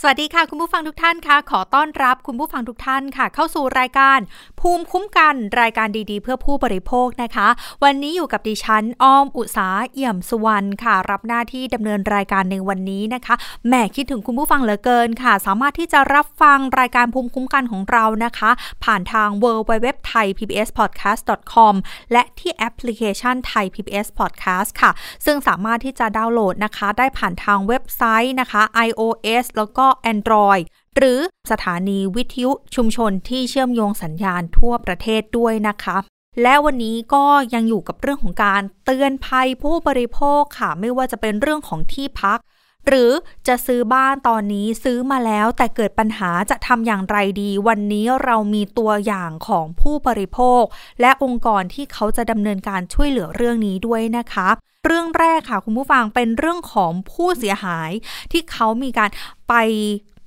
สวัสดีค่ะ คุณผู้ฟังทุกท่านค่ะ ขอต้อนรับคุณผู้ฟังทุกท่านค่ะ เข้าสู่รายการ ภูมิคุ้มกันรายการดีๆ เพื่อผู้บริโภคนะคะ วันนี้อยู่กับดิฉันอ้อมอุสาเอี่ยมสุวรรณค่ะ รับหน้าที่ดำเนินรายการในวันนี้นะคะแหมคิดถึงคุณผู้ฟังเหลือเกินค่ะ สามารถที่จะรับฟังรายการภูมิคุ้มกันของเรานะคะ ผ่านทาง w w w t h a i PBS podcast com และที่แอปพลิเคชันไทย PBS podcast ค่ะ ซึ่งสามารถที่จะดาวน์โหลดนะคะ ได้ผ่านทางเว็บไซต์นะคะ iOS แล้วก็ Android หรือสถานีวิทยุชุมชนที่เชื่อมโยงสัญญาณทั่วประเทศด้วยนะคะ และวันนี้ก็ยังอยู่กับเรื่องของการเตือนภัยผู้บริโภคค่ะ ไม่ว่าจะเป็นเรื่องของที่พัก หรือจะซื้อบ้านตอนนี้ซื้อมาแล้วแต่เกิดปัญหาจะทำอย่างไรดี วันนี้เรามีตัวอย่างของผู้บริโภค และองค์กรที่เขาจะดำเนินการช่วยเหลือเรื่องนี้ด้วยนะคะ เรื่องแรกค่ะคุณผู้ฟังเป็นเรื่องของผู้เสียหายที่เขามีการไป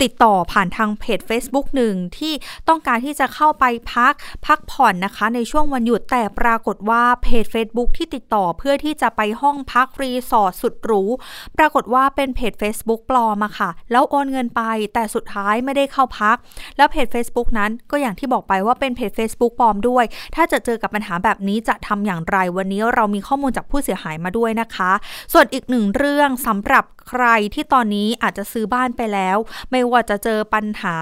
ติดต่อผ่านทางเพจ Facebook หนึ่งที่ต้องการที่จะเข้าไปพักพักผ่อนนะคะ ในช่วงวันหยุดแต่ปรากฏว่าเพจ Facebook ที่ติดต่อเพื่อที่จะไปห้องพักรีสอร์ทสุดหรูปรากฏว่าเป็นเพจ Facebook ปลอมอะค่ะ แล้วโอนเงินไปแต่สุดท้ายไม่ได้เข้าพัก แล้วเพจ Facebook นั้นก็อย่างที่บอกไปว่าเป็นเพจ Facebook ปลอมด้วย ถ้าจะเจอกับปัญหาแบบนี้จะทำอย่างไรวันนี้เรามีข้อมูลจากผู้เสียหายมาด้วยนะคะ ส่วนอีกหนึ่งเรื่องสำหรับใครที่ตอนนี้อาจจะซื้อบ้านไปแล้ว ไม่ว่าจะเจอปัญหา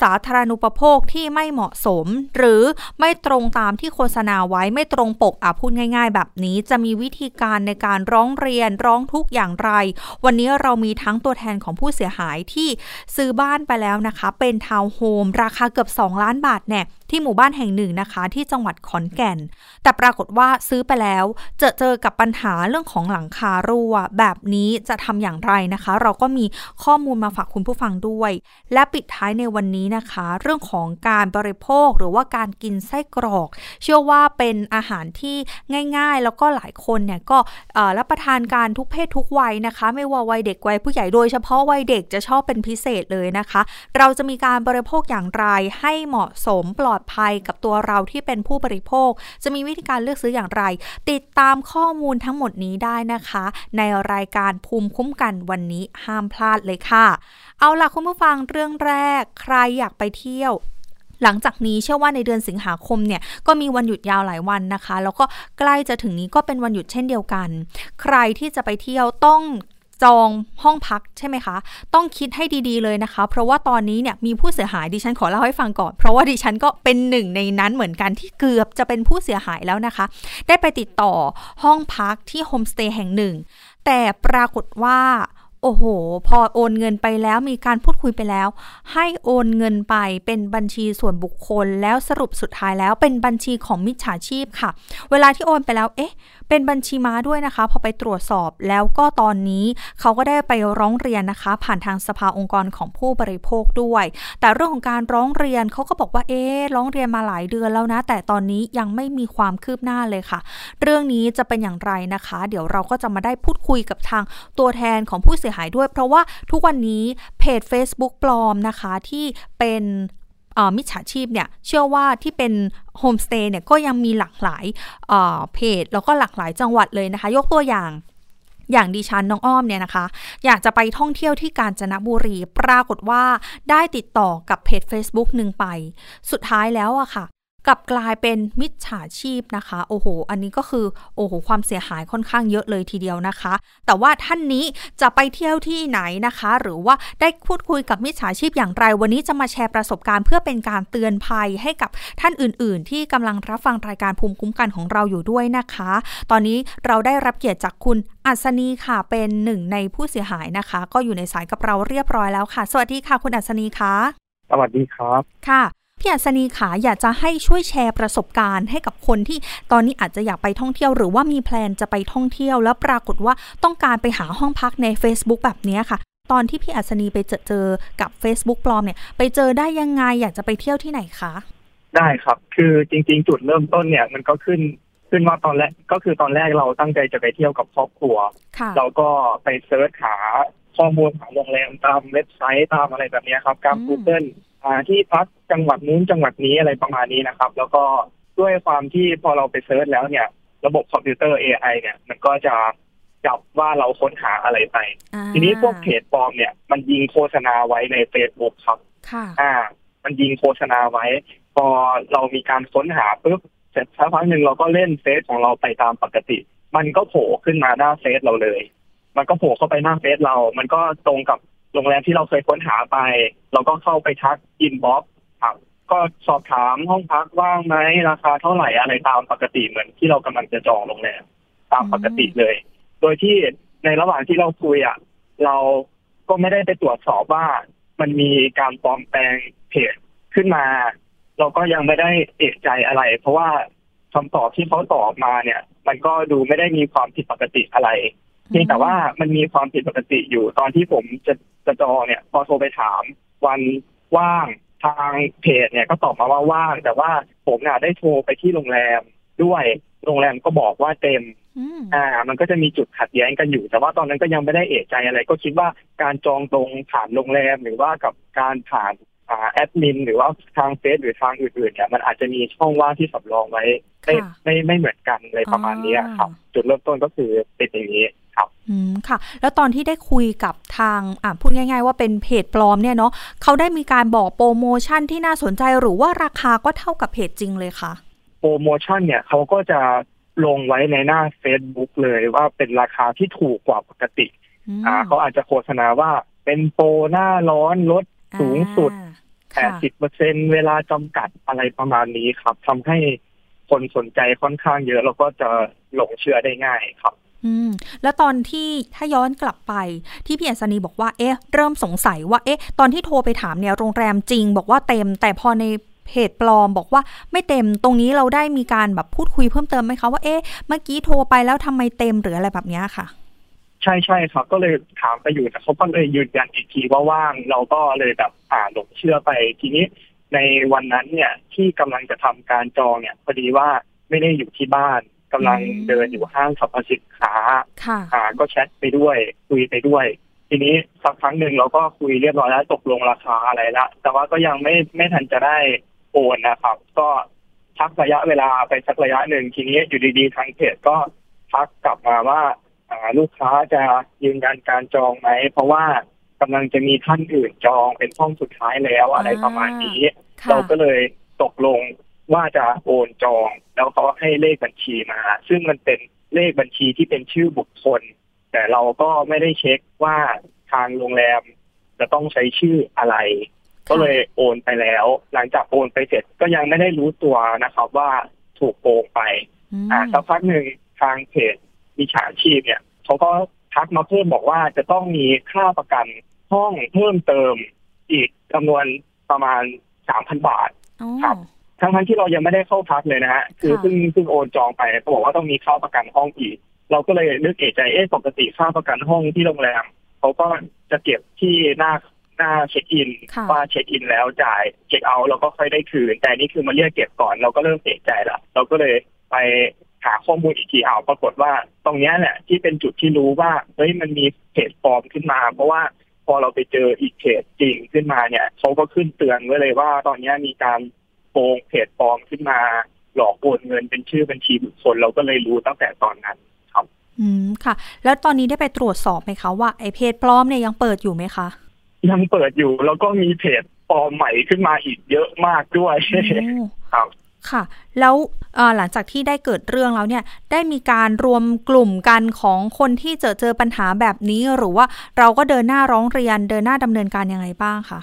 สาธารณูปโภคที่ไม่เหมาะสม หรือไม่ตรงตามที่โฆษณาไว้ไม่ตรงปกอะพูดง่าย ๆ แบบนี้จะมีวิธีการในการร้องเรียนร้องทุกอย่างไร วันนี้เรามีทั้งตัวแทนของผู้เสียหายที่ซื้อบ้านไปแล้วนะคะ เป็นทาวน์โฮมราคาเกือบ 2 ล้านบาทเนี่ย ที่หมู่บ้านแห่งหนึ่งนะคะ ที่จังหวัดขอนแก่น แต่ปรากฏว่าซื้อไปแล้วจะเจอกับปัญหาเรื่องของหลังคารั่ว แบบนี้จะทำอย่างไรนะคะ เราก็มีข้อมูลมาฝากคุณผู้ฟังด้วย และปิดท้ายในวันนี้นะคะ เรื่องของการบริโภคหรือว่าการกินไส้กรอก เชื่อว่าเป็นอาหารที่ง่าย ๆ แล้วก็หลายคนเนี่ยก็รับประทานการทุกเพศทุกวัยนะคะ ไม่ว่าวัยเด็กวัยผู้ใหญ่โดยเฉพาะวัยเด็กจะชอบเป็นพิเศษเลยนะคะ เราจะมีการบริโภคอย่างไรให้เหมาะสมปลอดดภัยกับตัวเราที่เป็นผู้บริโภค จะมีวิธีการเลือกซื้ออย่างไร ติดตามข้อมูลทั้งหมดนี้ได้นะคะ ในรายการภูมิคุ้มกันวันนี้ห้ามพลาดเลยค่ะ เอาล่ะคุณผู้ฟังเรื่องแรก ใครอยากไปเที่ยวหลังจากนี้เชื่อว่าในเดือนสิงหาคมเนี่ยก็มีวันหยุดยาวหลายวันนะคะ แล้วก็ใกล้จะถึงนี้ก็เป็นวันหยุดเช่นเดียวกัน ใครที่จะไปเที่ยวต้อง จองห้องพักใช่ไหมคะ ต้องคิดให้ดีๆเลยนะคะ เพราะว่าตอนนี้เนี่ยมีผู้เสียหายดิฉันขอเล่าให้ฟังก่อน เพราะว่าดิฉันก็เป็นหนึ่งในนั้นเหมือนกันที่เกือบจะเป็นผู้เสียหายแล้วนะคะ ได้ไปติดต่อห้องพักที่โฮมสเตย์แห่งหนึ่ง แต่ปรากฏว่าโอ้โห พอโอนเงินไปแล้วมีการพูดคุยไปแล้ว ให้โอนเงินไปเป็นบัญชีส่วนบุคคล แล้วสรุปสุดท้ายแล้วเป็นบัญชีของมิจฉาชีพค่ะ เวลาที่โอนไปแล้ว เอ๊ะ เป็นบัญชีม้าด้วยนะคะ พอไปตรวจสอบแล้วก็ตอนนี้เขาก็ได้ไปร้องเรียนนะคะ ผ่านทางสภาองค์กรของผู้บริโภคด้วย แต่เรื่องของการร้องเรียนเขาก็บอกว่าเอ๊ะร้องเรียนมาหลายเดือนแล้วนะ แต่ตอนนี้ยังไม่มีความคืบหน้าเลยค่ะ เรื่องนี้จะเป็นอย่างไรนะคะ เดี๋ยวเราก็จะมาได้พูดคุยกับทางตัวแทนของผู้เสียหายด้วย เพราะว่าทุกวันนี้เพจ Facebook ปลอมนะคะที่เป็น มิจฉาชีพเนี่ยเชื่อว่าที่เป็นโฮมสเตย์เนี่ยก็ยังมีหลากหลายเพจ แล้วก็หลากหลายจังหวัดเลยนะคะ ยกตัวอย่างอย่างดิฉันน้องอ้อมเนี่ยนะคะ อยากจะไปท่องเที่ยวที่กาญจนบุรี ปรากฏว่าได้ติดต่อกับเพจ Facebook หนึ่งไป สุดท้ายแล้วอะค่ะ กลับกลายเป็นมิจฉาชีพนะคะ โอ้โห อันนี้ก็คือโอ้โหความเสียหายค่อนข้างเยอะเลยทีเดียวนะคะ แต่ว่าท่านนี้จะไปเที่ยวที่ไหนนะคะ หรือว่าได้พูดคุยกับมิจฉาชีพอย่างไร วันนี้จะมาแชร์ประสบการณ์เพื่อเป็นการเตือนภัยให้กับท่านอื่น ๆ ที่กำลังรับฟังรายการภูมิคุ้มกันของเราอยู่ด้วยนะคะ ตอนนี้เราได้รับเกียรติจากคุณอัศนีค่ะ เป็นหนึ่งในผู้เสียหายนะคะ ก็อยู่ในสายกับเราเรียบร้อยแล้วค่ะ สวัสดีค่ะ คุณอัศนีคะสวัสดีครับ ค่ะ พี่อัศนีขาอยากจะให้ช่วยแชร์ประสบการณ์ให้กับคนที่ตอนนี้อาจจะอยากไปท่องเที่ยว หรือว่ามี plan จะไปท่องเที่ยว แล้วปรากฏว่าต้องการไปหาห้องพักใน Facebook แบบนี้ค่ะ ตอนที่พี่อัศนีไปเจอเจอกับ Facebook ปลอมเนี่ย ไปเจอได้ยังไงอยากจะไปเที่ยวที่ไหนคะได้ครับ คือจริง ๆ จุดเริ่มต้นเนี่ยมันก็ขึ้นขึ้นว่าตอนแรกก็คือตอนแรกเราตั้งใจจะไปเที่ยวกับครอบครัว เราก็ไป search หาข้อมูลหาโรงแรมตามเว็บไซต์ตามอะไรแบบนี้ครับการ Google อ่า ที่พักจังหวัดนู้นจังหวัดนี้อะไรประมาณนี้นะครับ แล้วก็ด้วยความที่พอเราไป search แล้วเนี่ย ระบบคอมพิวเตอร์ AI เนี่ย มันก็จะจับว่าเราค้นหาอะไรไปอ่าทีนี้พวกเพจปลอมเนี่ย มันยิงโฆษณาไว้ใน Facebook ครับค่ะอ่า มันยิงโฆษณาไว้ พอเรามีการค้นหาปุ๊บเสร็จสักพักหนึ่งเราก็เล่นเฟซของเราไปตามปกติ มันก็โผล่ขึ้นมาหน้าเฟซเราเลย มันก็โผล่เข้าไปหน้าเฟซเรา มันก็ตรงกับ โรงแรมที่เราเคยค้นหาไป เราก็เข้าไปทักอินบ็อกครับ ก็สอบถามห้องพักว่างไหมราคาเท่าไหร่อะไรตามปกติเหมือนที่เรากำลังจะจองโรงแรมตามปกติเลย โดยที่ในระหว่างที่เราคุยอะเราก็ไม่ได้ไปตรวจสอบว่ามันมีการปลอมแปลงเพจขึ้นมา เราก็ยังไม่ได้เอะใจอะไร เพราะว่าคำตอบที่เขาตอบมาเนี่ย มันก็ดูไม่ได้มีความผิดปกติอะไร เพียงแต่ว่ามันมีความผิดปกติอยู่ตอนที่ผมจะจะจอเนี่ยพอโทรไปถามวันว่างทางเพจเนี่ยก็ตอบมาว่าว่างแต่ว่าผมน่ะได้โทรไปที่โรงแรมด้วยโรงแรมก็บอกว่าเต็มอ่า มันก็จะมีจุดขัดแย้งกันอยู่ แต่ว่าตอนนั้นก็ยังไม่ได้เอะใจอะไร ก็คิดว่าการจองตรงผ่านโรงแรมหรือว่ากับการผ่านอ่าแอดมินหรือว่าทางเฟซหรือทางอื่นๆเนี่ยมันอาจจะมีช่องว่างที่สำรองไว้ไม่ไม่ไม่เหมือนกันเลยประมาณนี้ครับ จุดเริ่มต้นก็คือเป็นอย่างนี้ ครับ อืมค่ะ แล้วตอนที่ได้คุยกับทางอ่าพูดง่าย ๆ ว่าเป็นเพจปลอมเนี่ยเนาะเขาได้มีการบอกโปรโมชั่นที่น่าสนใจหรือว่าราคาก็เท่ากับเพจจริงเลยค่ะโปรโมชั่นเนี่ยเขาก็จะลงไว้ในหน้า Facebook เลยว่าเป็นราคาที่ถูกกว่าปกติอืมอ่าเขาอาจจะโฆษณาว่าเป็นโปรหน้าร้อนลดสูงสุดอ่าแปดสิบเปอร์เซ็นเวลาจำกัดอะไรประมาณนี้ครับทำให้คนสนใจค่อนข้างเยอะ แล้วก็จะหลงเชื่อได้ง่ายครับ อืมแล้วตอนที่ถ้าย้อนกลับไปที่พี่อัศนีบอกว่าเอ๊ะ เริ่มสงสัยว่าเอ๊ะ ตอนที่โทรไปถามเนี่ยโรงแรมจริง บอกว่าเต็ม แต่พอในเพจปลอมบอกว่าไม่เต็มตรงนี้เราได้มีการแบบพูดคุยเพิ่มเติมไหมคะว่าเอ๊ะเมื่อกี้โทรไปแล้วทำไมเต็มหรืออะไรแบบนี้ค่ะ ใช่ใช่ครับ ก็เลยถามไปอยู่แต่เขาก็เลยยืนยันอีกทีว่าว่างเราก็เลยแบบอ่าหลงเชื่อไปทีนี้ในวันนั้นเนี่ยที่กำลังจะทำการจองเนี่ยพอดีว่าไม่ได้อยู่ที่บ้าน กำลังอืมเดินอยู่ห้างสรรพสินค้าค่ะอ่าก็แชทไปด้วย คุยไปด้วย ทีนี้สักครั้งหนึ่งเราก็คุยเรียบร้อยแล้วตกลงราคาอะไรละ แต่ว่าก็ยังไม่ไม่ทันจะได้โอนนะครับ ก็พักระยะเวลาไปสักระยะหนึ่งทีนี้อยู่ดีๆทางเพจก็ทักกลับมาว่าอ่าลูกค้าจะยืนยันการจองไหมเพราะว่ากำลังจะมีท่านอื่นจองเป็นห้องสุดท้ายแล้วอะไรประมาณนี้ค่ะเราก็เลยตกลง ว่าจะโอนจอง แล้วเขาให้เลขบัญชีมา ซึ่งมันเป็นเลขบัญชีที่เป็นชื่อบุคคล แต่เราก็ไม่ได้เช็คว่าทางโรงแรมจะต้องใช้ชื่ออะไร ก็เลยโอนไปแล้ว หลังจากโอนไปเสร็จก็ยังไม่ได้รู้ตัวนะครับ ว่าถูกโกงไปอืมอ่าสักพักหนึ่งทางเพจมิจฉาชีพเนี่ยเขาก็ทักมาเพิ่มบอกว่าจะต้องมีค่าประกันห้องเพิ่มเติมอีกจำนวนประมาณสามพันบาทอ๋อครับ ทั้งทั้งๆที่เรายังไม่ได้เข้าพักเลยนะฮะคือค่ะเพิ่งเพิ่งโอนจองไปเขาบอกว่าต้องมีค่าประกันห้องอีก เราก็เลยนึกเอะใจเอ๊ะปกติค่าประกันห้องที่โรงแรมเขาก็จะเก็บที่หน้าหน้าเช็คอินค่ะว่าเช็คอินแล้วจ่ายเช็คเอาท์เราก็ค่อยได้คืน แต่นี่คือมาเรียกเก็บก่อนเราก็เริ่มเอะใจละเราก็เลยไปหาข้อมูลอีกทีเอาวปรากฏว่าตรงเนี้ยแหละที่เป็นจุดที่รู้ว่าเฮ้ยมันมีเพจปลอมขึ้นมา เพราะว่าพอเราไปเจออีกเพจจริงขึ้นมาเนี่ยเขาก็ขึ้นเตือนไว้เลยว่าตอนเนี้ยมีการ โกงเพจปลอมขึ้นมา หลอกโอนเงินเป็นชื่อบัญชีบุคคลเราก็เลยรู้ตั้งแต่ตอนนั้นอืมค่ะ แล้วตอนนี้ได้ไปตรวจสอบไหมคะว่าไอเพจปลอมเนี่ยยังเปิดอยู่ไหมคะยังเปิดอยู่แล้วก็มีเพจปลอมใหม่ขึ้นมาอีกเยอะมากด้วยโอ้ครับค่ะ แล้วเอ่อหลังจากที่ได้เกิดเรื่องแล้วเนี่ย ได้มีการรวมกลุ่มกันของคนที่เจอเจอปัญหาแบบนี้ หรือว่าเราก็เดินหน้าร้องเรียนเดินหน้าดำเนินการยังไงบ้างคะ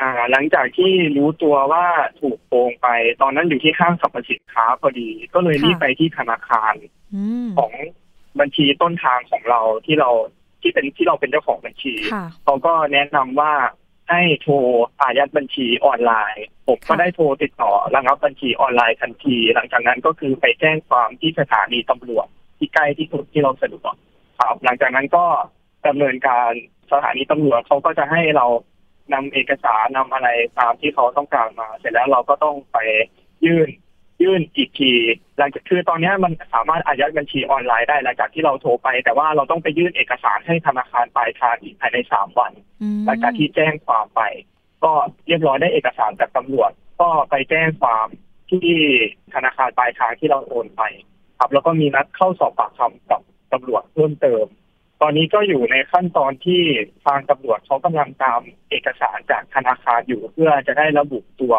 อ่า หลังจากที่รู้ตัวว่าถูกโกงไป ตอนนั้นอยู่ที่ห้างสรรพสินค้าพอดี ก็เลยรีบไปที่ธนาคารอืมของบัญชีต้นทางของเราที่เราที่เป็นที่เราเป็นเจ้าของบัญชีค่ะเขาก็แนะนำว่าให้โทรอายัดบัญชีออนไลน์ ผมก็ค่ะได้โทรติดต่อระงับบัญชีออนไลน์ทันที หลังจากนั้นก็คือไปแจ้งความที่สถานีตำรวจที่ใกล้ที่สุดที่เราสะดวกครับหลังจากนั้นก็ดำเนินการสถานีตำรวจเขาก็จะให้เรา นำเอกสารนำอะไรตามที่เขาต้องการมา เสร็จแล้วเราก็ต้องไปยื่นยื่นอีกทีหลังจากคือตอนเนี้ยมันสามารถอายัดบัญชีออนไลน์ได้หลังจากที่เราโทรไป แต่ว่าเราต้องไปยื่นเอกสารให้ธนาคารปลายทางอีกภายในสามวันอืมหลังจากที่แจ้งความไปก็ก็เรียบร้อยได้เอกสารจากตำรวจ ก็ไปแจ้งความที่ธนาคารปลายทางที่เราโอนไป ครับ แล้วก็มีนัดเข้าสอบปากคำกับตำรวจเพิ่มเติม ตอนนี้ก็อยู่ในขั้นตอนที่ทางตำรวจเขากำลังตามเอกสารจากธนาคารอยู่ เพื่อจะได้ระบุตัว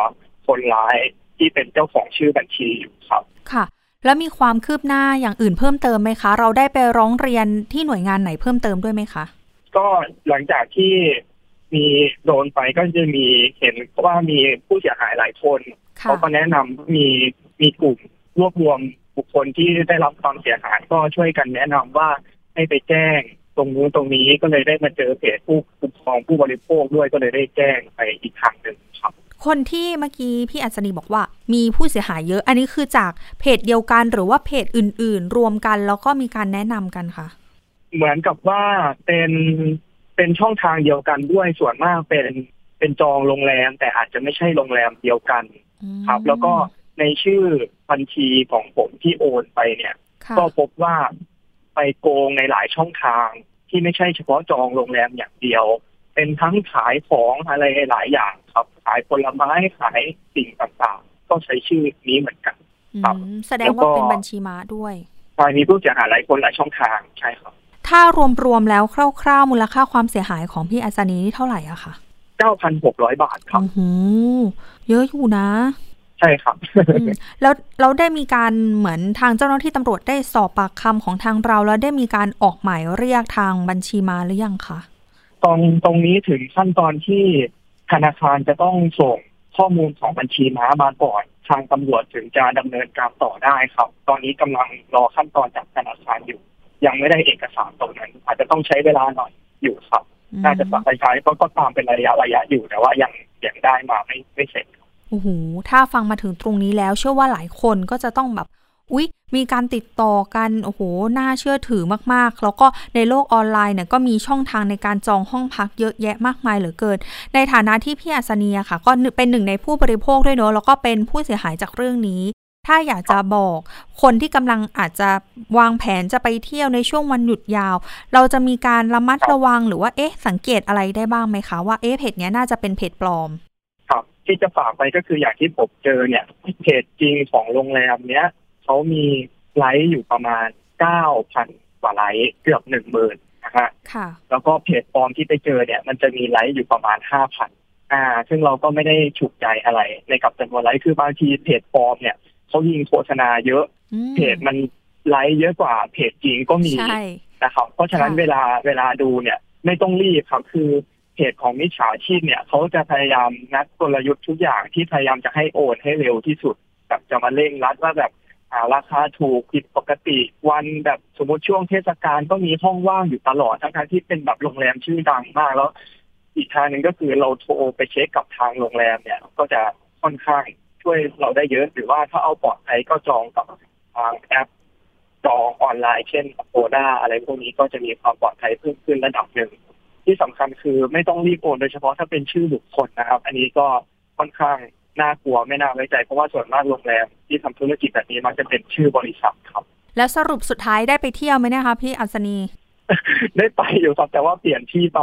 คนร้ายที่เป็นเจ้าของชื่อบัญชีอยู่ครับ ค่ะ แล้วมีความคืบหน้าอย่างอื่นเพิ่มเติมไหมคะ เราได้ไปร้องเรียนที่หน่วยงานไหนเพิ่มเติมด้วยไหมคะ ก็หลังจากที่มีโดนไปก็จะมีเห็นว่ามีผู้เสียหายหลายคนค่ะเขาก็แนะนำมีมีกลุ่มรวบรวมบุคคลที่ได้รับความเสียหายก็ช่วยกันแนะนำว่า ให้ไปแจ้ง ตรงนู้นตรงนี้ก็เลยได้มาเจอเพจผู้คุ้มครองผู้บริโภคด้วยก็เลยได้แจ้งไปอีกทางหนึ่งครับคนที่เมื่อกี้พี่อัศนีบอกว่า มีผู้เสียหายเยอะ อันนี้คือจากเพจเดียวกันหรือว่าเพจอื่น ๆ รวมกันแล้วก็มีการแนะนำกันค่ะ เหมือนกับว่าเป็นเป็นช่องทางเดียวกันด้วยส่วนมากเป็นเป็นจองโรงแรม แต่อาจจะไม่ใช่โรงแรมเดียวกัน ครับ แล้วก็ในชื่อบัญชีของผมที่โอนไปเนี่ยค่ะก็พบว่า ไปโกงในหลายช่องทางที่ไม่ใช่เฉพาะจองโรงแรมอย่างเดียว เป็นทั้งขายของอะไรหลายอย่างครับ ขายผลไม้ขายสิ่งต่างๆ ก็ใช้ชื่อนี้เหมือนกันครับอืมแสดงว่าแล้วก็เป็นบัญชีม้าด้วยตอนนี้ผู้เสียหายหลายคนหลายช่องทางใช่ครับ ถ้ารวมๆแล้วคร่าวๆมูลค่าความเสียหายของพี่อัศนีนี่เท่าไหร่อะคะ9,600บาทครับโอ้โหเยอะอยู่นะ ใช่ครับอืมแล้วเราได้มีการเหมือนทางเจ้าหน้าที่ตำรวจได้สอบปากคำของทางเรา แล้วได้มีการออกหมายเรียกทางบัญชีมาหรือยังคะตรงตรงนี้ถึงขั้นตอนที่ธนาคารจะต้องส่งข้อมูลของบัญชีม้ามาก่อนทางตำรวจถึงจะดำเนินการต่อได้ครับ ตอนนี้กำลังรอขั้นตอนจากธนาคารอยู่ ยังไม่ได้เอกสารตรงนั้น อาจจะต้องใช้เวลาหน่อยอยู่ครับอืมน่าจะสักใช้ก็ก็ตามเป็นระยะระยะอยู่แต่ว่ายังยังได้มาไม่ไม่เสร็จ โอ้โหถ้าฟังมาถึงตรงนี้แล้ว เชื่อว่าหลายคนก็จะต้องแบบอุ๊ยมีการติดต่อกันโอ้โหน่าเชื่อถือมากๆ แล้วก็ในโลกออนไลน์เนี่ยก็มีช่องทางในการจองห้องพักเยอะแยะมากมายเหลือเกิน ในฐานะที่พี่อัศนีอะค่ะ ก็เป็นหนึ่งในผู้บริโภคด้วยเนอะแล้วก็เป็นผู้เสียหายจากเรื่องนี้ ถ้าอยากจะบอกคนที่กำลังอาจจะวางแผนจะไปเที่ยวในช่วงวันหยุดยาว เราจะมีการระมัดระวังหรือว่าเอ๊ะสังเกตอะไรได้บ้างไหมคะว่าเอ๊ะเพจเนี้ยน่าจะเป็นเพจปลอม ที่จะฝากไปก็คืออย่างที่ผมเจอเนี่ยเพจจริงของโรงแรมเนี้ยเขามีไลค์อยู่ประมาณ9,000กว่าไลค์เกือบหนึ่งหมื่นนะฮะค่ะแล้วก็เพจปลอมที่ไปเจอเนี่ย มันจะมีไลค์อยู่ประมาณห้าพันอ่า ซึ่งเราก็ไม่ได้ฉุกใจอะไร ในกับจำนวนไลค์คือบางทีเพจปลอมเนี่ยเขายิงโฆษณาเยอะอืมเพจมันไลค์เยอะกว่าเพจจริงก็มีใช่นะครับเพราะฉะนั้นค่ะเวลาเวลาดูเนี่ย ไม่ต้องรีบครับคือ เพจของมิจฉาชีพเนี่ยเขาจะพยายามนัดกลยุทธ์ทุกอย่างที่พยายามจะให้โอนให้เร็วที่สุดแบบจะมาเร่งรัดว่าแบบอ่าราคาถูกผิดปกติวันแบบสมมติช่วงเทศกาลก็มีห้องว่างอยู่ตลอดทั้งๆที่เป็นแบบโรงแรมชื่อดังมากแล้ว อีกทางหนึ่งก็คือเราโทรไปเช็คกับทางโรงแรมเนี่ย ก็จะค่อนข้างช่วยเราได้เยอะหรือว่าถ้าเอาปลอดภัยก็จองกับทางแอปจองออนไลน์เช่นโ o ด้าอะไรพวกนี้ก็จะมีความปลอดภัยเพิ่มขึ้นระดับหนึ่ง ที่สำคัญคือไม่ต้องรีบโอนโดยเฉพาะถ้าเป็นชื่อบุคคลนะครับ อันนี้ก็ค่อนข้างน่ากลัวไม่น่าไว้ใจ เพราะว่าส่วนมากโรงแรมที่ทำธุรกิจแบบนี้มักจะเป็นชื่อบริษัทครับ แล้วสรุปสุดท้ายได้ไปเที่ยวไหมเนะคะพี่อัศนีได้ไปอยู่ครับแต่ว่าเปลี่ยนที่ไป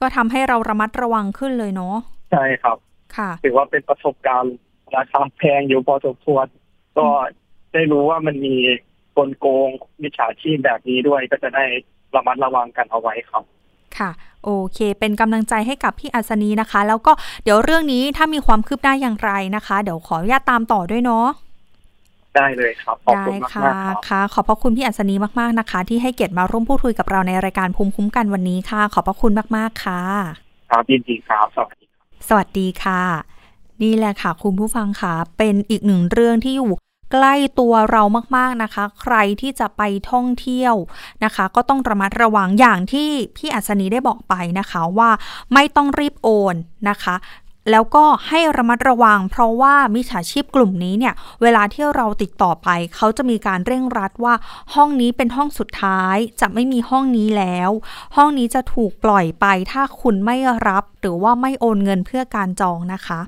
ก็ทำให้เราระมัดระวังขึ้นเลยเนาะใช่ครับค่ะถือว่าเป็นประสบการณ์ราคาแพงอยู่พอสมควรก็ได้รู้ว่ามันมีกลโกงมิจฉาชีพแบบนี้ด้วยก็จะได้ระมัดระวังกันเอาไว้ครับ ค่ะ โอเคเป็นกำลังใจให้กับพี่อัศนีนะคะ แล้วก็เดี๋ยวเรื่องนี้ถ้ามีความคืบหน้าอย่างไรนะคะ เดี๋ยวขออนุญาตตามต่อด้วยเนาะได้เลยครับ ขอบได้คุณมากค่ะมากครับค่ะ ขอบพระคุณพี่อัศนีมากๆนะคะ ที่ให้เกียรติมาร่วมพูดคุยกับเราในรายการภูมิคุ้มกันวันนี้ค่ะ ขอบพระคุณมากๆค่ะครับยินดีครับสวัสดีครับสวัสดีค่ะ นี่แหละค่ะ คุณผู้ฟังค่ะ เป็นอีกหนึ่งเรื่องที่อยู่ ใกล้ตัวเรามากๆนะคะ ใครที่จะไปท่องเที่ยวนะคะ ก็ต้องระมัดระวังอย่างที่พี่อัศนีได้บอกไปนะคะว่าไม่ต้องรีบโอนนะคะ แล้วก็ให้ระมัดระวัง เพราะว่ามิจฉาชีพกลุ่มนี้เนี่ยเวลาที่เราติดต่อไป เขาจะมีการเร่งรัดว่าห้องนี้เป็นห้องสุดท้าย จะไม่มีห้องนี้แล้ว ห้องนี้จะถูกปล่อยไปถ้าคุณไม่รับ หรือว่าไม่โอนเงินเพื่อการจองนะคะ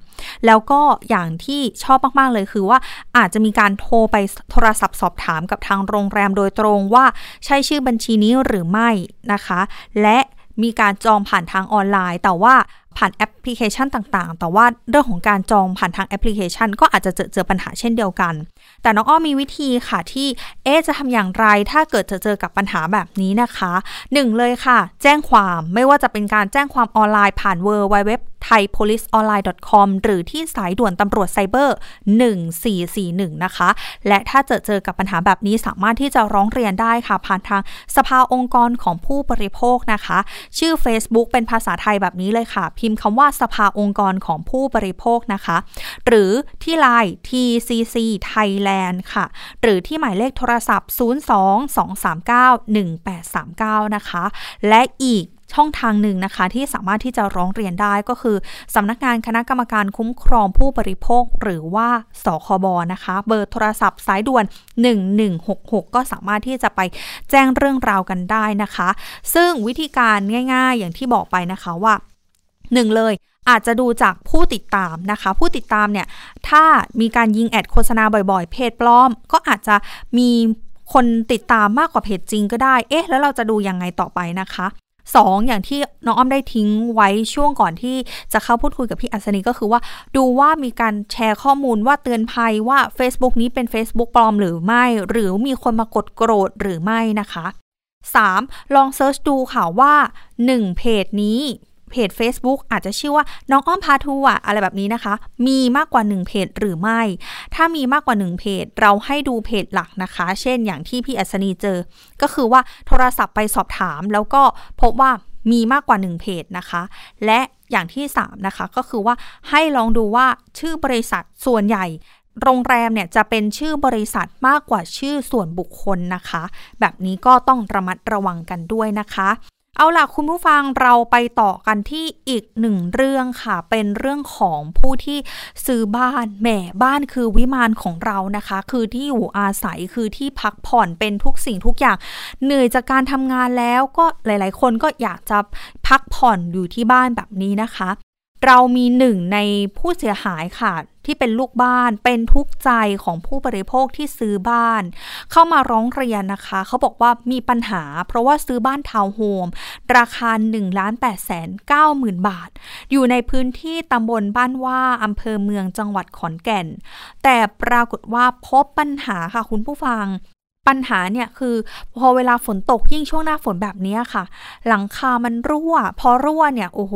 แล้วก็อย่างที่ชอบมากๆเลยคือว่าอาจจะมีการโทรไปโทรศัพท์สอบถามกับทางโรงแรมโดยตรงว่าใช่ชื่อบัญชีนี้หรือไม่นะคะ และมีการจองผ่านทางออนไลน์ แต่ว่า ผ่านแอปพลิเคชันต่างๆ แต่ว่าเรื่องของการจองผ่านทางแอปพลิเคชัน ก็อาจจะเจอเจอปัญหาเช่นเดียวกัน แต่น้องอ้อมีวิธีค่ะที่เอ๊จะทำอย่างไรถ้าเกิดจะเจอกับปัญหาแบบนี้นะคะหนึ่งเลยค่ะ แจ้งความไม่ว่าจะเป็นการแจ้งความออนไลน์ผ่าน w w w thaipoliceonline.com หรือที่สายด่วนตำรวจไซเบอร์ 1441 นะคะ และถ้าเจอเจอกับปัญหาแบบนี้สามารถที่จะร้องเรียนได้ค่ะ ผ่านทางสภาองค์กรของผู้บริโภคนะคะ ชื่อ Facebook เป็นภาษาไทยแบบนี้เลยค่ะพิมพ์คำว่าสภาองค์กรของผู้บริโภคนะคะ หรือที่ไลน์ TCC Thailand ค่ะ หรือที่หมายเลขโทรศัพท์ 02-239-1839 นะคะ และอีกช่องทางหนึ่งนะคะ ที่สามารถที่จะร้องเรียนได้ก็คือสำนักงานคณะกรรมการคุ้มครองผู้บริโภค หรือว่าสคบนะคะ เบอร์โทรศัพท์สายด่วน 1166 ก็สามารถที่จะไปแจ้งเรื่องราวกันได้นะคะ ซึ่งวิธีการง่าย ๆ อย่างที่บอกไปนะคะว่า หนึ่งเลยอาจจะดูจากผู้ติดตามนะคะ ผู้ติดตามเนี่ย ถ้ามีการยิงแอดโฆษณาบ่อยๆ เพจปลอม ก็อาจจะมีคนติดตามมากกว่าเพจจริงก็ได้ เอ๊ะ แล้วเราจะดูยังไงต่อไปนะคะสองอย่างที่น้องอ้อมได้ทิ้งไว้ช่วงก่อนที่จะเข้าพูดคุยกับพี่อัศนีก็คือว่าดูว่ามีการแชร์ข้อมูลว่าเตือนภัยว่า Facebook นี้เป็น Facebook ปลอมหรือไม่ หรือมีคนมากดโกรธหรือไม่นะคะ 3. ลองเซิร์ชดูค่ะว่า 1 เพจนี้ เพจ Facebook อาจจะชื่อว่าน้องอ้อมพาทัวร์อะไรแบบนี้นะคะ มีมากกว่า 1 เพจหรือไม่ ถ้ามีมากกว่า 1 เพจ เราให้ดูเพจหลักนะคะ เช่นอย่างที่พี่อัศนีเจอ ก็คือว่าโทรศัพท์ไปสอบถาม แล้วก็พบว่ามีมากกว่า 1 เพจนะคะ และอย่างที่ 3 นะคะ ก็คือว่าให้ลองดูว่าชื่อบริษัทส่วนใหญ่โรงแรมเนี่ยจะเป็นชื่อบริษัทมากกว่าชื่อส่วนบุคคลนะคะ แบบนี้ก็ต้องระมัดระวังกันด้วยนะคะ เอาล่ะคุณผู้ฟังเราไปต่อกันที่อีกหนึ่งเรื่องค่ะ เป็นเรื่องของผู้ที่ซื้อบ้านแหมบ้านคือวิมานของเรานะคะ คือที่อยู่อาศัยคือที่พักผ่อนเป็นทุกสิ่งทุกอย่าง เหนื่อยจากการทำงานแล้วก็หลาย ๆ คนก็อยากจะพักผ่อนอยู่ที่บ้านแบบนี้นะคะ เรามีหนึ่งในผู้เสียหายค่ะ ที่เป็นลูกบ้านเป็นทุกใจของผู้บริโภคที่ซื้อบ้าน เข้ามาร้องเรียนนะคะ เขาบอกว่ามีปัญหา เพราะว่าซื้อบ้านทาวน์โฮมราคา1ล้าน8แสน9หมื่นบาท อยู่ในพื้นที่ตำบลบ้านว่าอำเภอเมืองจังหวัดขอนแก่น แต่ปรากฏว่าพบปัญหาค่ะคุณผู้ฟัง ปัญหาเนี่ยคือพอเวลาฝนตกยิ่งช่วงหน้าฝนแบบนี้ค่ะ หลังคามันรั่ว พอรั่วเนี่ยโอ้โห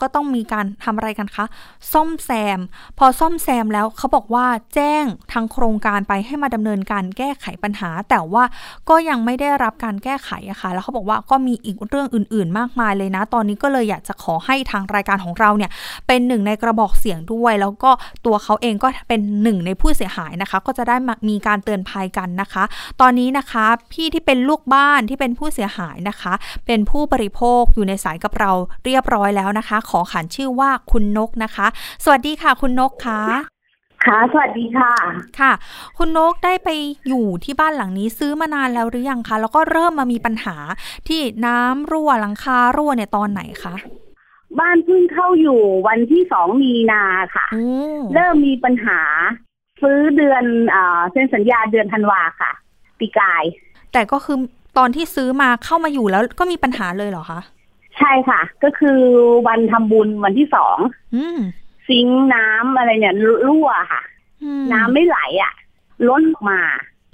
ก็ต้องมีการทำอะไรกันคะซ่อมแซม พอซ่อมแซมแล้วเขาบอกว่าแจ้งทางโครงการไปให้มาดำเนินการแก้ไขปัญหา แต่ว่าก็ยังไม่ได้รับการแก้ไขอะค่ะ แล้วเขาบอกว่าก็มีอีกเรื่องอื่น ๆ มากมายเลยนะ ตอนนี้ก็เลยอยากจะขอให้ทางรายการของเราเนี่ยเป็นหนึ่งในกระบอกเสียงด้วย แล้วก็ตัวเขาเองก็เป็นหนึ่งในผู้เสียหายนะคะ ก็จะได้มีการเตือนภัยกันนะคะ ตอนนี้นะคะพี่ที่เป็นลูกบ้านที่เป็นผู้เสียหายนะคะ เป็นผู้บริโภคอยู่ในสายกับเราเรียบร้อยแล้วนะคะ ขอขานชื่อว่าคุณนกนะคะ สวัสดีค่ะ คุณนกคะค่ะ สวัสดีค่ะ ค่ะ คุณนกได้ไปอยู่ที่บ้านหลังนี้ซื้อมานานแล้วหรือยังคะ แล้วก็เริ่มมามีปัญหาที่น้ำรั่วหลังคารั่วเนี่ยตอนไหนคะ บ้านเพิ่งเข้าอยู่วันที่สองมีนาค่ะ เริ่มมีปัญหา ซื้อเดือนเซ็นสัญญาเดือนธันวาค่ะ ปีกาย แต่ก็คือตอนที่ซื้อมาเข้ามาอยู่แล้วก็มีปัญหาเลยเหรอคะใช่ค่ะ ก็คือวันทำบุญวันที่สองซิงน้ำอะไรเนี่ยรั่วค่ะ น้ำไม่ไหลอะ ล้นออกมา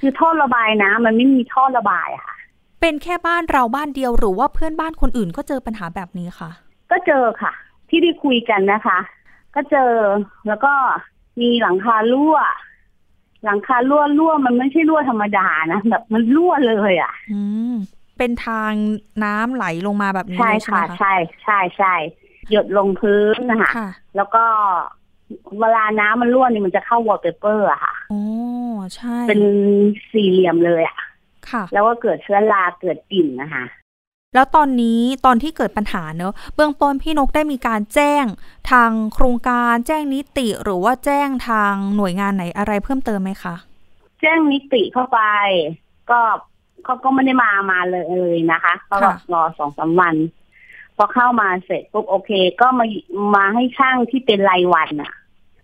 คือท่อระบายน้ำมันไม่มีท่อระบายค่ะ เป็นแค่บ้านเราบ้านเดียวหรือว่าเพื่อนบ้านคนอื่นก็เจอปัญหาแบบนี้ค่ะ ก็เจอค่ะ ที่ได้คุยกันนะคะ ก็เจอแล้วก็มีหลังคารั่ว หลังคารั่วรั่วมันไม่ใช่รั่วธรรมดานะแบบมันรั่วเลยอะ อืมเป็นทางน้ำไหลลงมาแบบนี้ใช่ค่ะใช่ใช่ใช่หยดลงพื้นนะคะแล้วก็เวลาน้ำมันรั่วนี่มันจะเข้าวอลเปเปอร์อะค่ะอ๋อใช่ เป็นสี่เหลี่ยมเลยอะค่ะ แล้วก็เกิดเชื้อราเกิดกลิ่นนะคะ แล้วตอนนี้ตอนที่เกิดปัญหาเนอะเบื้องต้นพี่นกได้มีการแจ้งทางโครงการแจ้งนิติหรือว่าแจ้งทางหน่วยงานไหนอะไรเพิ่มเติมไหมคะ แจ้งนิติเข้าไป ก็เขาก็ไม่ได้มามาเลยนะคะเขาบอกรอสองสาวัน พอเข้ามาเสร็จปุ๊บโอเค ก็มามาให้ช่างที่เป็นรายวันอะ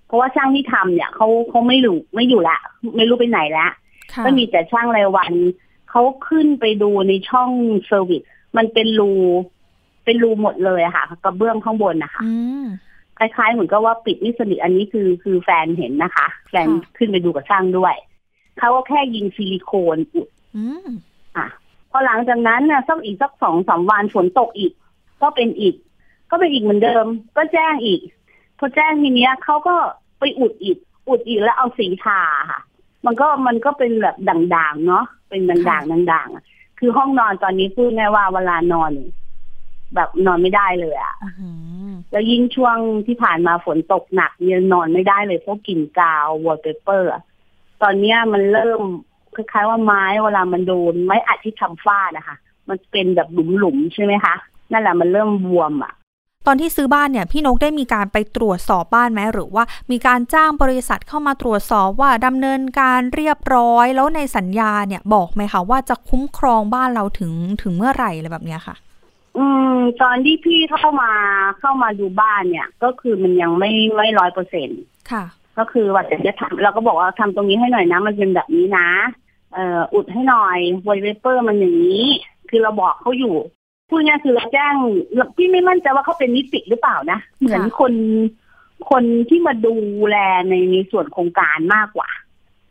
เพราะว่าช่างที่ทำเนี่ยเขาเขาไม่อยู่ไม่อยู่ละ ไม่รู้ไปไหนแล้วก็มีแต่ช่างรายวันเขาขึ้นไปดูในช่อง service มันเป็นรูเป็นรูหมดเลยอะค่ะกระเบื้องข้างบนนะคะอืมคล้ายๆเหมือนกับว่าปิดไม่สนิทอันนี้คือคือแฟนเห็นนะคะ แฟนค่ะขึ้นไปดูกับช่างด้วยเขาก็แค่ยิงซิลิโคนอุดอืมอะพอหลังจากนั้นน่ะสักอีกสักสองสามวันฝนตกอีก ก็เป็นอีก ก็เป็นอีกเหมือนเดิม ก็แจ้งอีกพอแจ้งทีเนี้ยเขาก็ไปอุดอีก อุดอีกแล้วเอาสีทาค่ะ มันก็มันก็เป็นแบบด่างๆเนาะเป็นด่างๆด่างๆอะ คือห้องนอนตอนนี้พูดง่ายว่าเวลานอน แบบนอนไม่ได้เลยอะอื้อหือแล้วยิ่งช่วงที่ผ่านมาฝนตกหนักเนี่ยนอนไม่ได้เลยเพราะกลิ่นกาววอลเปเปอร์ตอนเนี้ยมันเริ่มคล้ายๆว่าไม้เวลามันโดนไม้อัดที่ทำฝ้านะคะ มันเป็นแบบหลุมๆใช่ไหมคะนั่นแหละมันเริ่มบวมอะ ตอนที่ซื้อบ้านเนี่ยพี่นกได้มีการไปตรวจสอบบ้านไหมหรือว่ามีการจ้างบริษัทเข้ามาตรวจสอบว่าดำเนินการเรียบร้อย แล้วในสัญญาเนี่ยบอกไหมคะว่าจะคุ้มครองบ้านเราถึงถึงเมื่อไหร่อะไรแบบเนี้ยค่ะ อืม ตอนที่พี่เข้ามาเข้ามาดูบ้านเนี่ย ก็คือมันยังไม่ไม่ร้อยเปอร์เซ็นค่ะ ก็คือว่าจะจะทำเราก็บอกว่าทำตรงนี้ให้หน่อยนะ มันเป็นแบบนี้นะเอ่ออุดให้หน่อยวอลเปเปอร์มันอย่างนี้ คือเราบอกเขาอยู่ พูดง่ายๆคือเราแจ้งพี่ไม่มั่นใจว่าเขาเป็นนิติหรือเปล่านะเหมือนคนคนที่มาดูแลในในส่วนโครงการมากกว่า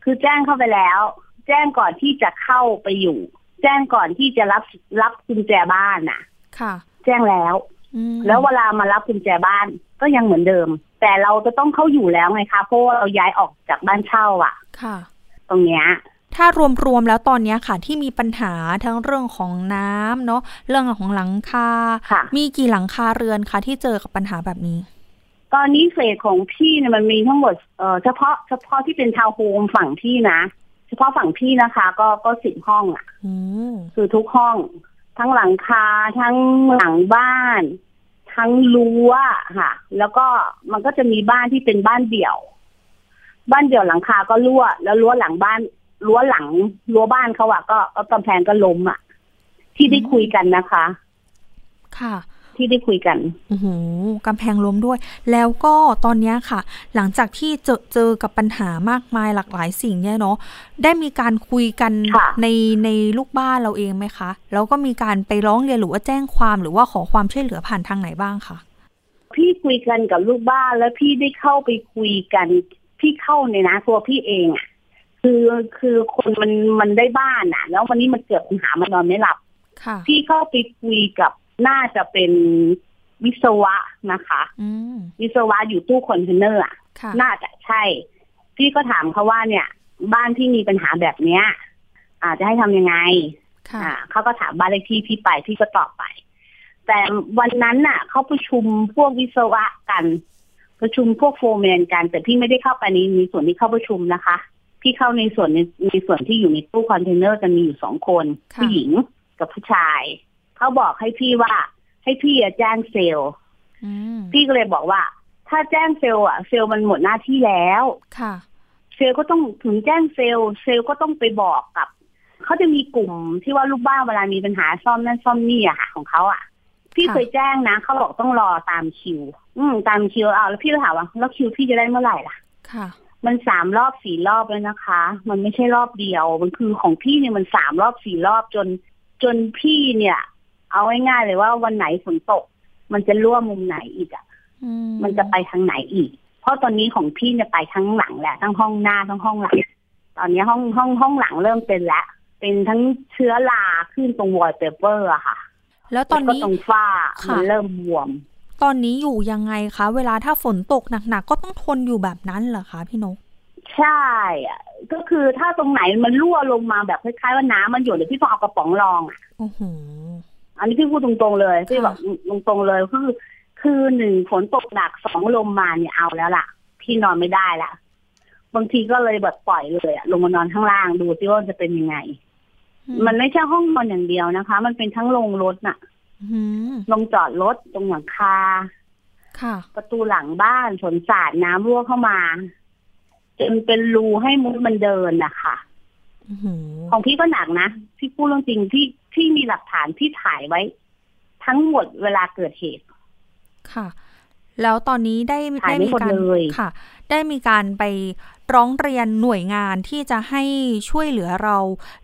คือแจ้งเข้าไปแล้ว แจ้งก่อนที่จะเข้าไปอยู่ แจ้งก่อนที่จะรับรับกุญแจบ้านน่ะ ค่ะ แจ้งแล้วอืมแล้วเวลามารับกุญแจบ้านก็ยังเหมือนเดิม แต่เราจะต้องเข้าอยู่แล้วไงคะเพราะว่าเราย้ายออกจากบ้านเช่าอะค่ะ ตรงเนี้ย ถ้ารวมๆแล้วตอนเนี้ยค่ะที่มีปัญหาทั้งเรื่องของน้ำเนาะเรื่องของหลังคาค่ะมีกี่หลังคาเรือนคะที่เจอกับปัญหาแบบนี้ ตอนนี้เฟสของพี่เนี่ยมันมีทั้งหมดเอ่อเฉพาะเฉพาะที่เป็นทาวน์โฮมฝั่งพี่นะ เฉพาะฝั่งพี่นะคะ ก็ก็สิบห้องอะอืมคือทุกห้อง ทั้งหลังคาทั้งหลังบ้าน ทั้งรั้วค่ะ แล้วก็มันก็จะมีบ้านที่เป็นบ้านเดี่ยวบ้านเดี่ยวหลังคาก็รั่ว แล้วรั้วหลังบ้าน รั้วหลังรั้วบ้านเขาอะก็ก็กำแพงก็ล้มอะที่ได้คุยกันนะคะ ค่ะ ที่ได้คุยกันโอ้โหกำแพงล้มด้วย แล้วก็ตอนเนี้ยค่ะ หลังจากที่เจอเจอกับปัญหามากมายหลากหลายสิ่งเนี่ยเนาะได้มีการคุยกันค่ะในในลูกบ้านเราเองไหมคะแล้วก็มีการไปร้องเรียนหรือว่าแจ้งความหรือว่าขอความช่วยเหลือผ่านทางไหนบ้างคะพี่คุยกันกับลูกบ้านแล้วพี่ได้เข้าไปคุยกัน พี่เข้าในนะตัวพี่เองอะ คือคือคนมันมันได้บ้านอะแล้ววันนี้มันเกิดปัญหามันนอนไม่หลับค่ะพี่เข้าไปคุยกับน่าจะเป็นวิศวะนะคะอืมวิศวะอยู่ตู้คอนเทนเนอร์อะค่ะน่าจะใช่ พี่ก็ถามเขาว่าเนี่ย บ้านที่มีปัญหาแบบเนี้ยอาจจะให้ทำยังไงค่ะอ่าเขาก็ถามบ้านเลขที่พี่ไปพี่ก็ตอบไป แต่วันนั้นน่ะเขาประชุมพวกวิศวะกัน ประชุมพวก foreman กัน แต่พี่ไม่ได้เข้าไปในในส่วนที่เข้าประชุมนะคะ พี่เข้าในส่วนในในส่วนที่อยู่ในตู้คอนเทนเนอร์จะมีอยู่สองคนค่ะผู้หญิงกับผู้ชาย เขาบอกให้พี่ว่า ให้พี่อะแจ้งเซลล์อืมพี่ก็เลยบอกว่า ถ้าแจ้งเซลล์อะเซลล์มันหมดหน้าที่แล้วค่ะ เซลล์ก็ต้องถึงแจ้ง sales sales ก็ต้องไปบอกกับเขาจะมีกลุ่มที่ว่าลูกบ้านเวลามีปัญหาซ่อมนั่นซ่อมนี่อะค่ะของเขาอะพี่ค่ะเคยแจ้งนะเขาบอกต้องรอตามคิว อืมตามคิวเอาแล้วพี่ก็ถามว่าแล้วคิวพี่จะได้เมื่อไหร่ล่ะ ค่ะ มันสามรอบสี่รอบแล้วนะคะ มันไม่ใช่รอบเดียว มันคือของพี่เนี่ยมันสามรอบสี่รอบจน จนพี่เนี่ย เอาง่ายๆเลยว่าวันไหนฝนตก มันจะรั่วมุมไหนอีกอะอืมมันจะไปทางไหนอีก เพราะตอนนี้ของพี่เนี่ยไปทั้งหลังแหละทั้งห้องหน้าทั้งห้องหลัง ตอนนี้ห้องห้องห้องหลังเริ่มเป็นแล้วเป็นทั้งเชื้อราขึ้นตรงวอลเปเปอร์อะค่ะ แล้วตอนแล้วก็นี้ตรงฝ้าค่ะมันเริ่มบวม ตอนนี้อยู่ยังไงคะ เวลาถ้าฝนตกหนักๆก็ต้องทนอยู่แบบนั้นเหรอคะพี่นกใช่อะก็คือถ้าตรงไหนมันรั่วลงมาแบบคล้ายๆว่าน้ำมันหยดเดี๋ยวพี่ต้องเอากระป๋องรองอะโอ้โหอันนี้พี่พูดตรงๆเลยพี่ค่ะบอกตรงๆเลยคือคือหนึ่งฝนตกหนักสองลมมาเนี่ยเอาแล้วล่ะ พี่นอนไม่ได้ละบางทีก็เลยแบบปล่อยเลยอะลงมานอนข้างล่างดูซิว่าจะเป็นยังไงอืมันไม่ใช่ห้องนอนอย่างเดียวนะคะ มันเป็นทั้งโรงรถน่ะอืม ลงจอดรถตรงหลังคา ค่ะ ประตูหลังบ้านฝนสาดน้ำรั่วเข้ามาจนเป็นรูให้มุดมันเดินนะคะอือหือของพี่ก็หนักนะพี่พูดเรื่องจริงพี่พี่มีหลักฐานที่ถ่ายไว้ ทั้งหมดเวลาเกิดเหตุ ค่ะ แล้วตอนนี้ได้ถ่ายได้ไม่มีหมดการเลยค่ะ ได้มีการไปร้องเรียนหน่วยงานที่จะให้ช่วยเหลือเรา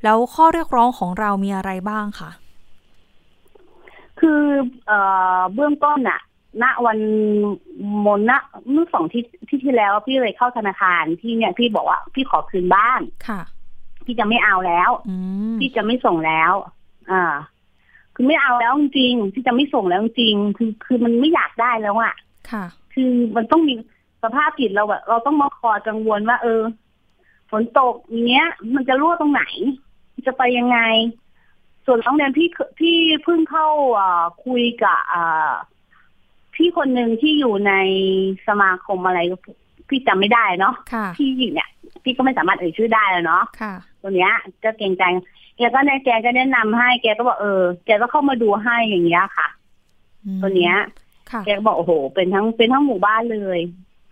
แล้วข้อเรียกร้องของเรามีอะไรบ้างคะ คือเอ่อเบื้องต้นอะณวันมนณเมื่อสองที่ที่ที่แล้ว พี่เลยเข้าธนาคารที่เนี่ยพี่บอกว่าพี่ขอคืนบ้านค่ะ พี่จะไม่เอาแล้วพี่จะไม่ส่งแล้ว อ่า คือไม่เอาแล้วจริงพี่จะไม่ส่งแล้วจริงคือคือมันไม่อยากได้แล้วอะค่ะ คือมันต้องมีสภาพจิตเราแบบเราต้องมาคอยกังวลว่า เออฝนตกอย่างเงี้ย มันจะรั่วตรงไหน จะไปยังไง ส่วนโรงเรียนพี่เคพี่เพิ่งเข้าเอ่อคุยกับเอ่อพี่คนหนึ่งที่อยู่ในสมาคมอะไรพี่จำไม่ได้เนาะค่ะพี่เนี่ย พี่ก็ไม่สามารถเอ่ยชื่อได้แล้วเนาะค่ะตัวเนี้ยก็เกรงใจแกก็แนะแกก็แนะนำให้แกก็บอกเออแกก็เข้ามาดูให้อย่างเงี้ยค่ะอืมตัวเนี้ยค่ะแกก็บอกโอ้โห เป็นทั้งเป็นทั้งหมู่บ้านเลย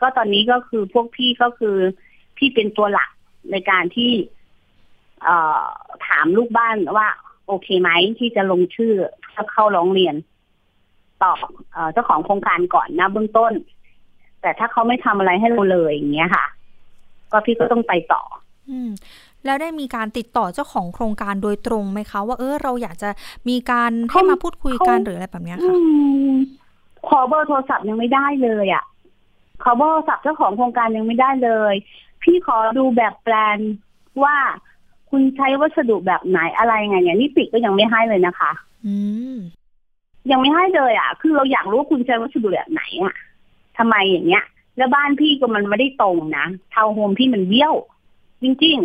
ก็ตอนนี้ก็คือพวกพี่ก็คือพี่เป็นตัวหลักในการที่ เอ่อถามลูกบ้านว่า โอเคไหมที่จะลงชื่อเพื่อเข้าร้องเรียนต่อเอ่อเจ้าของโครงการก่อนนะเบื้องต้น แต่ถ้าเขาไม่ทำอะไรให้เราเลยอย่างเงี้ยค่ะ ก็พี่ก็ต้องไปต่อ อืมแล้วได้มีการติดต่อเจ้าของโครงการโดยตรงไหมคะว่าเออเราอยากจะมีการให้เขามาพูดคุยกันเขาหรืออะไรแบบเนี้ยอืค่ะมขอเบอร์โทรศัพท์ยังไม่ได้เลยอะ่ะขอเบอร์โทรศัพท์เจ้าของโครงการยังไม่ได้เลย พี่ขอดูแบบแปลนว่า คุณใช้วัสดุแบบไหนอะไรไงเนี่ยนิติก็ยังไม่ให้เลยนะคะ อืมยังไม่ให้เลยอะ่ะ คือเราอยากรู้ว่าคุณใช้วัสดุแบบไหนอะ่ะทำไมอย่างเงี้ย แล้วบ้านพี่ก็มันไม่ได้ตรงนะทาวน์โฮมพี่มันเบี้ยว จริง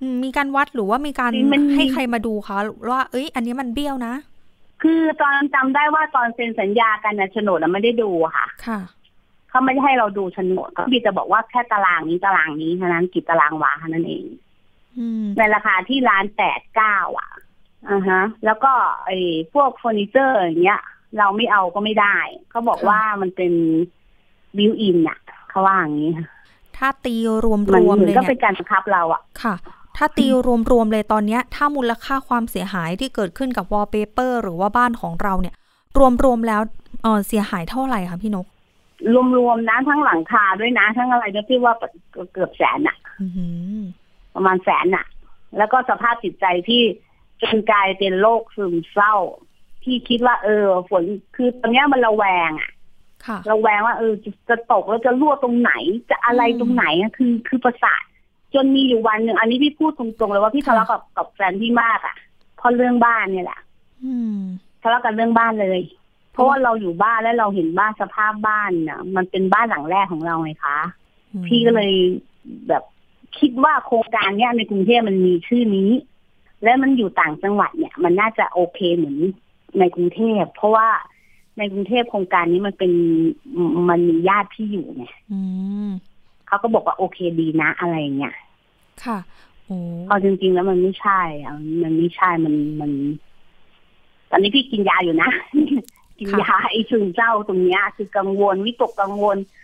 อืมมีการวัดหรือว่ามีการมันมีให้ใครมาดูคะว่าเอ้ย อันนี้มันเบี้ยวนะๆคือตอนจำได้ว่าตอนเซ็นสัญญากันนะโฉนดเราไม่ได้ดูอะค่ะ ค่ะเขาไม่ได้ให้เราดูโฉนดเขาพี่จะบอกว่าแค่ตารางนี้ตารางนี้เท่านั้นกี่ตารางวาเท่านั้นเองอืม ในราคาที่ร้านแปดเก้าอะอ่าฮะ แล้วก็ไอ้พวกเฟอร์นิเจอร์อย่างเงี้ย เราไม่เอาก็ไม่ได้เขาบอกว่ามันเป็นบิวอินอะเขาว่าอย่างนี้ ถ้าตีรวมมันรวมเหมือเลนยก็เนี่เป็นยการบังคับเราอะค่ะ ถ้าตีรวมรวมเลยตอนเนี้ย ถ้ามูลค่าความเสียหายที่เกิดขึ้นกับวอลเปเปอร์หรือว่าบ้านของเราเนี่ย รวมรวมแล้วเออเสียหายเท่าไหร่คะพี่นกรวมๆนะทั้งหลังคาด้วยนะ ทั้งอะไรเนี่ยพี่ว่าเกือบแสนอะอือหือ ประมาณแสนอะ แล้วก็สภาพจิตใจที่จนกลายเป็นโรคซึมเศร้า ที่คิดว่า เออ ฝนคือตอนเนี้ยมันระแวงอะค่ะระแวงว่าเออจะจะตกแล้วจะรั่วตรงไหน จะอะไรอืมตรงไหนอะคือคือประสาทจนมีอยู่วันหนึ่งอันนี้พี่พูดตรงๆเลยว่าพี่ค่ะทะเลาะกับกับแฟนพี่มากอะเพราะเรื่องบ้านเนี่ยแหละอืมทะเลาะกันเรื่องบ้านเลย เพราะว่าเราอยู่บ้านแล้วเราเห็นบ้านสภาพบ้านน่ะ มันเป็นบ้านหลังแรกของเราไงคะอืมพี่ก็เลยแบบ คิดว่าโครงการเนี้ยในกรุงเทพมันมีชื่อนี้ และมันอยู่ต่างจังหวัดเนี่ย มันน่าจะโอเคเหมือนในกรุงเทพเพราะว่าในกรุงเทพโครงการนี้มันเป็นมันมีญาติที่อยู่ไงอืมเขาก็บอกว่าโอเคดีนะอะไรอย่างเงี้ยค่ะโอ้เอาจริง ๆ แล้วมันไม่ใช่อะมันไม่ใช่มันมัน ตอนนี้พี่กินยาอยู่นะ กินยาไอ้ซึมเศร้าตรงเนี้ย คือกังวลวิตกกังวลอืม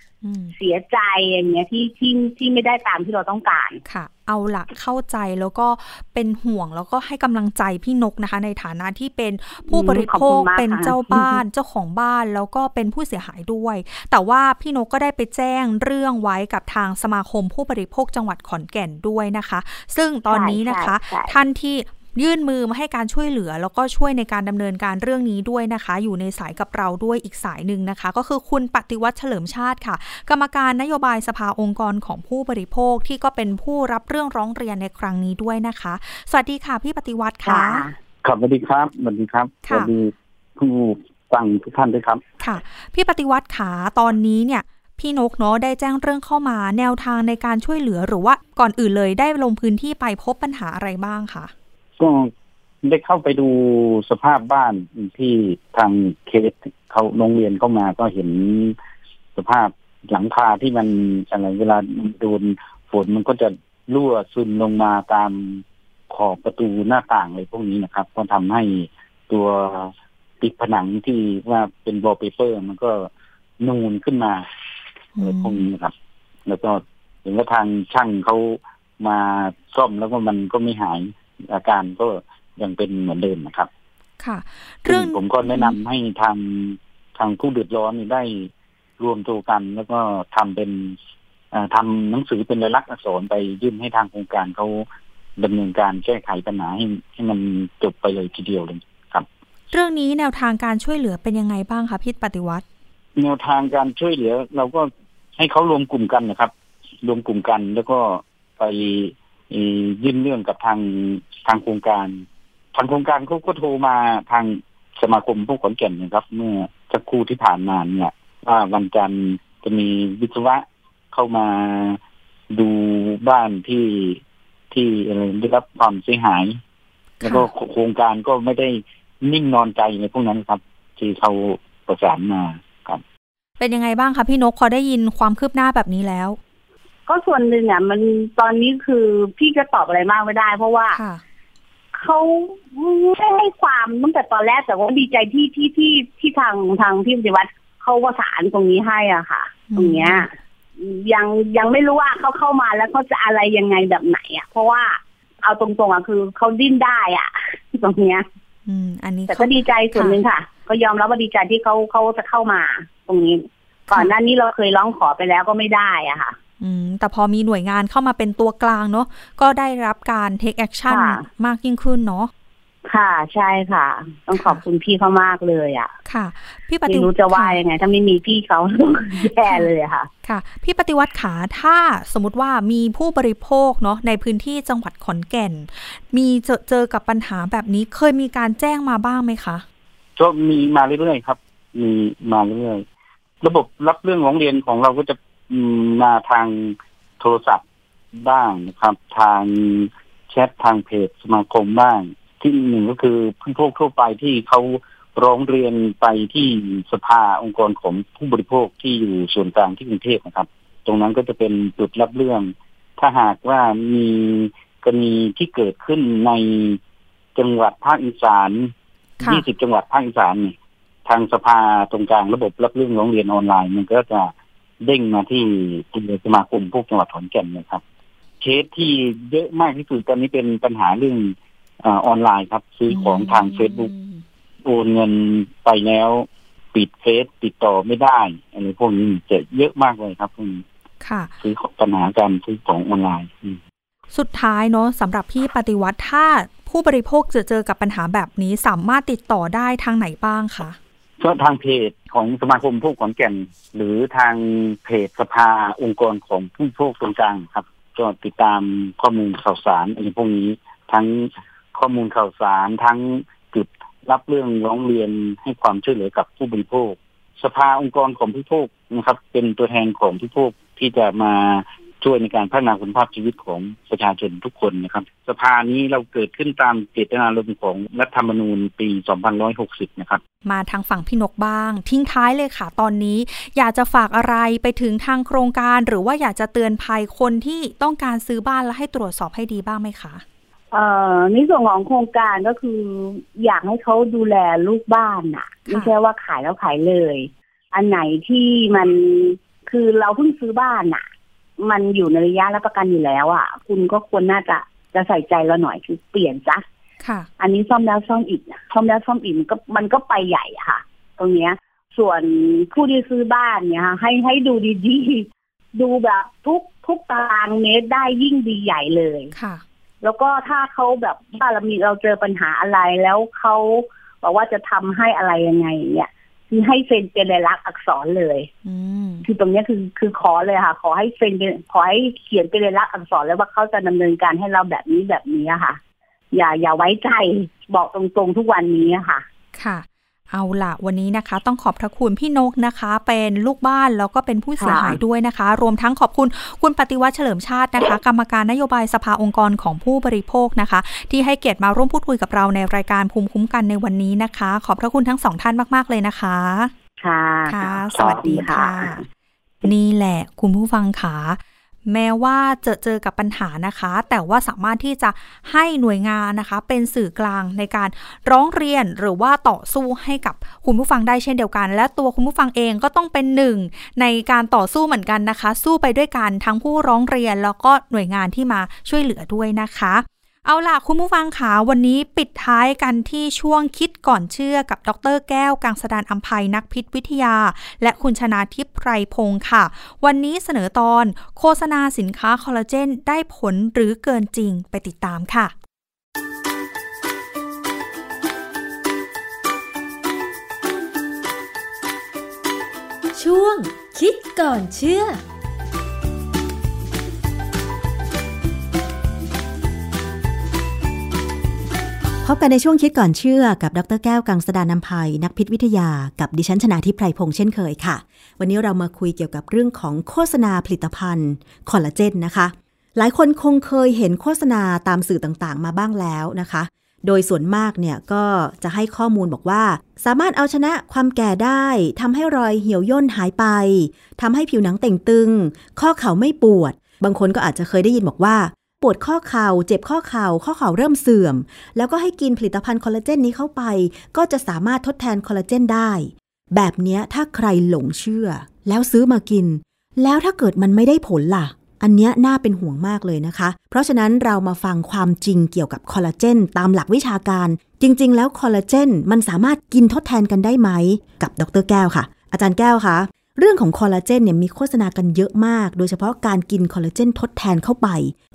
เสียใจอย่างเงี้ยที่ที่ที่ไม่ได้ตามที่เราต้องการค่ะ เอาละเข้าใจแล้วก็เป็นห่วงแล้วก็ให้กำลังใจพี่นกนะคะ ในฐานะที่เป็นผู้บริโภคขอบคุณมากเป็นค่ะเจ้าบ้านเจ้าของบ้านแล้วก็เป็นผู้เสียหายด้วย แต่ว่าพี่นกก็ได้ไปแจ้งเรื่องไว้กับทางสมาคมผู้บริโภคจังหวัดขอนแก่นด้วยนะคะ ซึ่งตอนนี้นะคะใช่ใช่ท่านที่ ยื่นมือมาให้การช่วยเหลือ แล้วก็ช่วยในการดำเนินการเรื่องนี้ด้วยนะคะ อยู่ในสายกับเราด้วยอีกสายหนึ่งนะคะ ก็คือคุณปฏิวัติเฉลิมชาติค่ะ กรรมการนโยบายสภาองค์กรของผู้บริโภคที่ก็เป็นผู้รับเรื่องร้องเรียนในครั้งนี้ด้วยนะคะ สวัสดีค่ะพี่ปฏิวัติค่ะครับสวัสดีครับสวัสดีครับสค่ะวัสดีผู้ฟังทุกท่านด้วยครับ ค่ะ พี่ปฏิวัติขาตอนนี้เนี่ยพี่นกเนาะได้แจ้งเรื่องเข้ามาแนวทางในการช่วยเหลือหรือว่าก่อนอื่นเลยได้ลงพื้นที่ไปพบปัญหาอะไรบ้างคะ ก็ได้เข้าไปดูสภาพบ้านที่ทางเคสเขาโรงเรียนเข้ามาก็เห็นสภาพหลังคาที่มันอะไรเวลาโดนฝนมันก็จะรั่วซึมลงมาตามขอบประตูหน้าต่างอะไรพวกนี้นะครับ ก็ทำให้ตัวติดผนังที่ว่าเป็นวอลเปเปอร์ มันก็นูนขึ้นมาอะไรพวกนี้นะครับ แล้วก็เห็นว่าทางช่างเขามาซ่อมแล้วก็มันก็ไม่หาย อาการก็ยังเป็นเหมือนเดิมนะครับ ค่ะซึ่เรื่องงผมก็แนะนำให้ทางทางผู้เดือดร้อนนี่ได้รวมตัวกัน แล้วก็ทำเป็นเอ่อทำหนังสือเป็นลายลักษณ์อักษรไปยื่นให้ทางโครงการเขาดำเนินการแก้ไขปัญหาให้ให้มันจบไปเลยทีเดียวเลยครับ เรื่องนี้แนวทางการช่วยเหลือเป็นยังไงบ้างคะพี่ปฏิวัติ แนวทางการช่วยเหลือ เราก็ให้เขารวมกลุ่มกันนะครับ รวมกลุ่มกันแล้วก็ไป ยื่นเรื่องกับทางทางโครงการ ทางโครงการเขาก็โทรมาทางสมาคมผู้ขอนแก่นนะครับ เมื่อสักครู่ที่ผ่านมาเนี่ยว่าวันจันทร์จะมีวิศวะเข้ามาดูบ้านที่ที่อะไรได้รับความเสียหาย แล้วก็โครงการก็ไม่ได้นิ่งนอนใจในพวกนั้นครับ ที่เขาประสานมาครับ เป็นยังไงบ้างคะพี่นกพอได้ยินความคืบหน้าแบบนี้แล้ว ก็ส่วนหนึ่งอะ มันตอนนี้คือพี่จะตอบอะไรมากไม่ได้ เพราะว่าเขาไม่ให้ความตั้งแต่ตอนแรกแต่ว่าดีใจที่ที่ที่ที่ทางทางพี่ปฏิวัติเขาประสานตรงนี้ให้อะค่ะ ตรงเนี้ย ยังยังไม่รู้ว่าเขาเข้ามาแล้วเขาจะอะไรยังไงแบบไหนอะ เพราะว่าเอาตรงๆอะคือเขาดิ้นได้อะตรงเนี้ย อืม อันนี้แต่ก็ดีใจส่วนหนึ่งค่ะ ก็ยอมรับว่าดีใจที่เขาเขาจะเข้ามา ตรงนี้ ก่อนหน้านี้เราเคยร้องขอไปแล้วก็ไม่ได้อะค่ะอืม แต่พอมีหน่วยงานเข้ามาเป็นตัวกลางเนาะก็ได้รับการ take actionมากยิ่งขึ้นเนาะค่ะใช่ค่ะ ต้องขอบคุณพี่เขามากเลยอะ ค่ะ พี่ปฏิวัติรู้จะว่ายังไง ถ้าไม่มีพี่เขาแย่เลยค่ะ ค่ะ พี่ปฏิวัติขาถ้าสมมติว่ามีผู้บริโภคเนาะในพื้นที่จังหวัดขอนแก่น มีเจอเจอกับปัญหาแบบนี้เคยมีการแจ้งมาบ้างไหมคะก็มีมาเรื่อยๆครับ มีมาเรื่อยๆระบบรับเรื่องร้องเรียนของเราก็จะ มาทางโทรศัพท์บ้างนะครับ ทางแชททางเพจสมาคมบ้าง ที่หนึ่งก็คือผู้พวกทั่วไปที่เขาร้องเรียนไปที่สภาองค์กรของผู้บริโภคที่อยู่ส่วนกลางที่กรุงเทพนะครับ ตรงนั้นก็จะเป็นจุดรับเรื่อง ถ้าหากว่ามีกรณีที่เกิดขึ้นในจังหวัดภาคอีสานยี่สิบจังหวัดภาคอีสานนี่ทางสภาตรงกลางระบบรับเรื่องร้องเรียนออนไลน์ มันก็จะ เด้งมาที่สมาคมพวกจังหวัดขอนแก่นนะครับ เคสที่เยอะมากที่สุดตอนนี้เป็นปัญหาเรื่องออนไลน์ครับ ซื้อของทางเฟซบุ๊กโอนเงินไปแล้ว ปิดเฟซติดต่อไม่ได้อะไรพวกนี้จะเยอะมากเลยครับพวกนี้ค่ะซื้อปัญหาการซื้อของออนไลน์ สุดท้ายเนาะสำหรับพี่ปฏิวัติถ้าผู้บริโภคจะเจอกับปัญหาแบบนี้สามารถติดต่อได้ทางไหนบ้างคะ ก็ทางเพจของสมาคมผู้ขอนแก่น หรือทางเพจสภาองค์กรของผู้พวกตรงกลางครับ ก็ติดตามข้อมูลข่าวสารอะไรพวกนี้ทั้งข้อมูลข่าวสารทั้งจุดรับเรื่องร้องเรียนให้ความช่วยเหลือกับผู้บริโภค สภาองค์กรของผู้โภคนะครับ เป็นตัวแทนของผู้โภคที่จะมา ช่วยในการพัฒนาคุณภาพชีวิตของประชาชนทุกคนนะครับ สภานี้เราเกิดขึ้นตามเจตนารมณ์ของรัฐธรรมนูญปี 2560 นะครับ มาทางฝั่งพี่นกบ้าง ทิ้งท้ายเลยค่ะ ตอนนี้อยากจะฝากอะไรไปถึงทางโครงการ หรือว่าอยากจะเตือนภัยคนที่ต้องการซื้อบ้านและให้ตรวจสอบให้ดีบ้างไหมคะเอ่อในส่วนของโครงการก็คือ อยากให้เขาดูแลลูกบ้านน่ะ ไม่ใช่ว่าขายแล้วขายเลย อันไหนที่มันคือเราเพิ่งซื้อบ้านน่ะ มันอยู่ในระยะรับประกันอยู่แล้วอะ คุณก็ควรน่าจะจะใส่ใจเราหน่อยคือเปลี่ยนจ้ะค่ะ อันนี้ซ่อมแล้วซ่อมอีกซ่อมแล้วซ่อมอีกมันก็มันก็ไปใหญ่ค่ะ ตรงเนี้ย ส่วนผู้ที่ซื้อบ้านเนี่ยค่ะให้ให้ดูดีๆดูแบบทุกทุกตารางเมตรได้ยิ่งดีใหญ่เลยค่ะ แล้วก็ถ้าเขาแบบว่าเรามีเราเจอปัญหาอะไรแล้วเขาบอกว่าจะทำให้อะไรยังไงเนี่ย คือให้เซ็นเป็นลายลักษณ์อักษรเลยคือตรงนี้คือคือขอเลยค่ะ ขอให้เซ็นขอให้เขียนเป็นลายลักษณ์อักษรแล้วว่าเขาจะดำเนินการให้เราแบบนี้แบบนี้ค่ะ อย่าอย่าไว้ใจบอกตรงๆทุกวันนี้ค่ะ ค่ะ เอาละวันนี้นะคะ ต้องขอบพระคุณพี่นกนะคะ เป็นลูกบ้านแล้วก็เป็นผู้เสียหายด้วยนะคะ รวมทั้งขอบคุณคุณปฏิวัติเฉลิมชาตินะคะ กรรมการนโยบายสภาองค์กรของผู้บริโภคนะคะ ที่ให้เกียรติมาร่วมพูดคุยกับเราในรายการภูมิคุ้มกันในวันนี้นะคะ ขอบพระคุณทั้งสองท่านมาก ๆ เลยนะคะ ค่ะค่ะสวัสดีค่ะ นี่แหละคุณผู้ฟังค่ะ แม้ว่าจะเจอกับปัญหานะคะ แต่ว่าสามารถที่จะให้หน่วยงานนะคะ เป็นสื่อกลางในการร้องเรียนหรือว่าต่อสู้ให้กับคุณผู้ฟังได้เช่นเดียวกัน และตัวคุณผู้ฟังเองก็ต้องเป็นหนึ่งในการต่อสู้เหมือนกันนะคะ สู้ไปด้วยกันทั้งผู้ร้องเรียนแล้วก็หน่วยงานที่มาช่วยเหลือด้วยนะคะ เอาล่ะคุณผู้ฟังขะวันนี้ปิดท้ายกันที่ช่วงคิดก่อนเชื่อกับดรแก้วกังสดานอัมภัยนักพิษวิทยา และคุณชนาทิพย์ไพรพงค์ค่ะ วันนี้เสนอตอนโฆษณาสินค้าคอลลาเจนได้ผลหรือเกินจริงไปติดตามค่ะ ช่วงคิดก่อนเชื่อ พบกันในช่วงคิดก่อนเชื่อกับดรแก้วกังสดานนภัย นักพิษวิทยากับดิฉันชนาทิพไพรพงษ์เช่นเคยค่ะ วันนี้เรามาคุยเกี่ยวกับเรื่องของโฆษณาผลิตภัณฑ์คอลลาเจนนะคะ หลายคนคงเคยเห็นโฆษณาตามสื่อต่างๆ มาบ้างแล้วนะคะ โดยส่วนมากเนี่ยก็จะให้ข้อมูลบอกว่า สามารถเอาชนะความแก่ได้ทำให้รอยเหี่ยวย่นหายไปทำให้ผิวหนังเต่งตึง ข้อเข่าไม่ปวด บางคนก็อาจจะเคยได้ยินบอกว่า ปวดข้อเข่า เจ็บข้อเข่า ข้อเข่าเริ่มเสื่อม แล้วก็ให้กินผลิตภัณฑ์คอลลาเจนนี้เข้าไป ก็จะสามารถทดแทนคอลลาเจนได้ แบบนี้ถ้าใครหลงเชื่อ แล้วซื้อมากิน แล้วถ้าเกิดมันไม่ได้ผลล่ะ อันนี้น่าเป็นห่วงมากเลยนะคะ เพราะฉะนั้นเรามาฟังความจริงเกี่ยวกับคอลลาเจนตามหลักวิชาการ จริง ๆ แล้วคอลลาเจนมันสามารถกินทดแทนกันได้ไหม กับดรแก้วค่ะ อาจารย์แก้วคะ เรื่องของคอลลาเจนเนี่ยมีโฆษณากันเยอะมาก โดยเฉพาะการกินคอลลาเจนทดแทนเข้าไป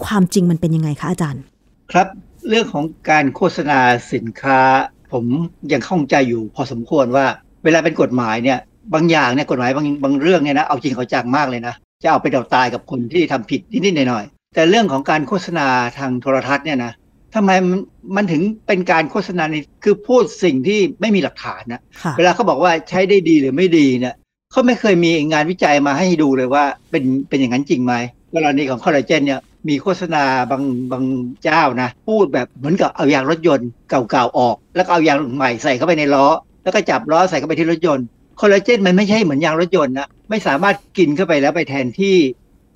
ความจริงมันเป็นยังไงคะอาจารย์ ครับเรื่องของการโฆษณาสินค้า ผมยังข้องใจอยู่พอสมควรว่า เวลาเป็นกฎหมายเนี่ยบางอย่างเนี่ยกฎหมายบางบางเรื่องเนี่ยนะเอาจริงเอาจังมากเลยนะจะเอาไปเดาตายกับคนที่ทำผิดนิดๆหน่อยๆแต่เรื่องของการโฆษณาทางโทรทัศน์เนี่ยนะทำไมมันถึงเป็นการโฆษณาในคือพูดสิ่งที่ไม่มีหลักฐานนะเวลาเขาบอกว่าใช้ได้ดีหรือไม่ดีเนี่ย เขาไม่เคยมีงานวิจัยมาให้ดูเลยว่าเป็นเป็นอย่างนั้นจริงไหมกรณีของคอลลาเจนเนี่ยมีโฆษณาบางบางเจ้านะ พูดแบบเหมือนกับเอายางรถยนต์เก่าๆออก แล้วก็เอายางใหม่ใส่เข้าไปในล้อ แล้วก็จับล้อใส่เข้าไปที่รถยนต์คอลลาเจนมันไม่ใช่เหมือนยางรถยนต์นะไม่สามารถกินเข้าไปแล้วไปแทนที่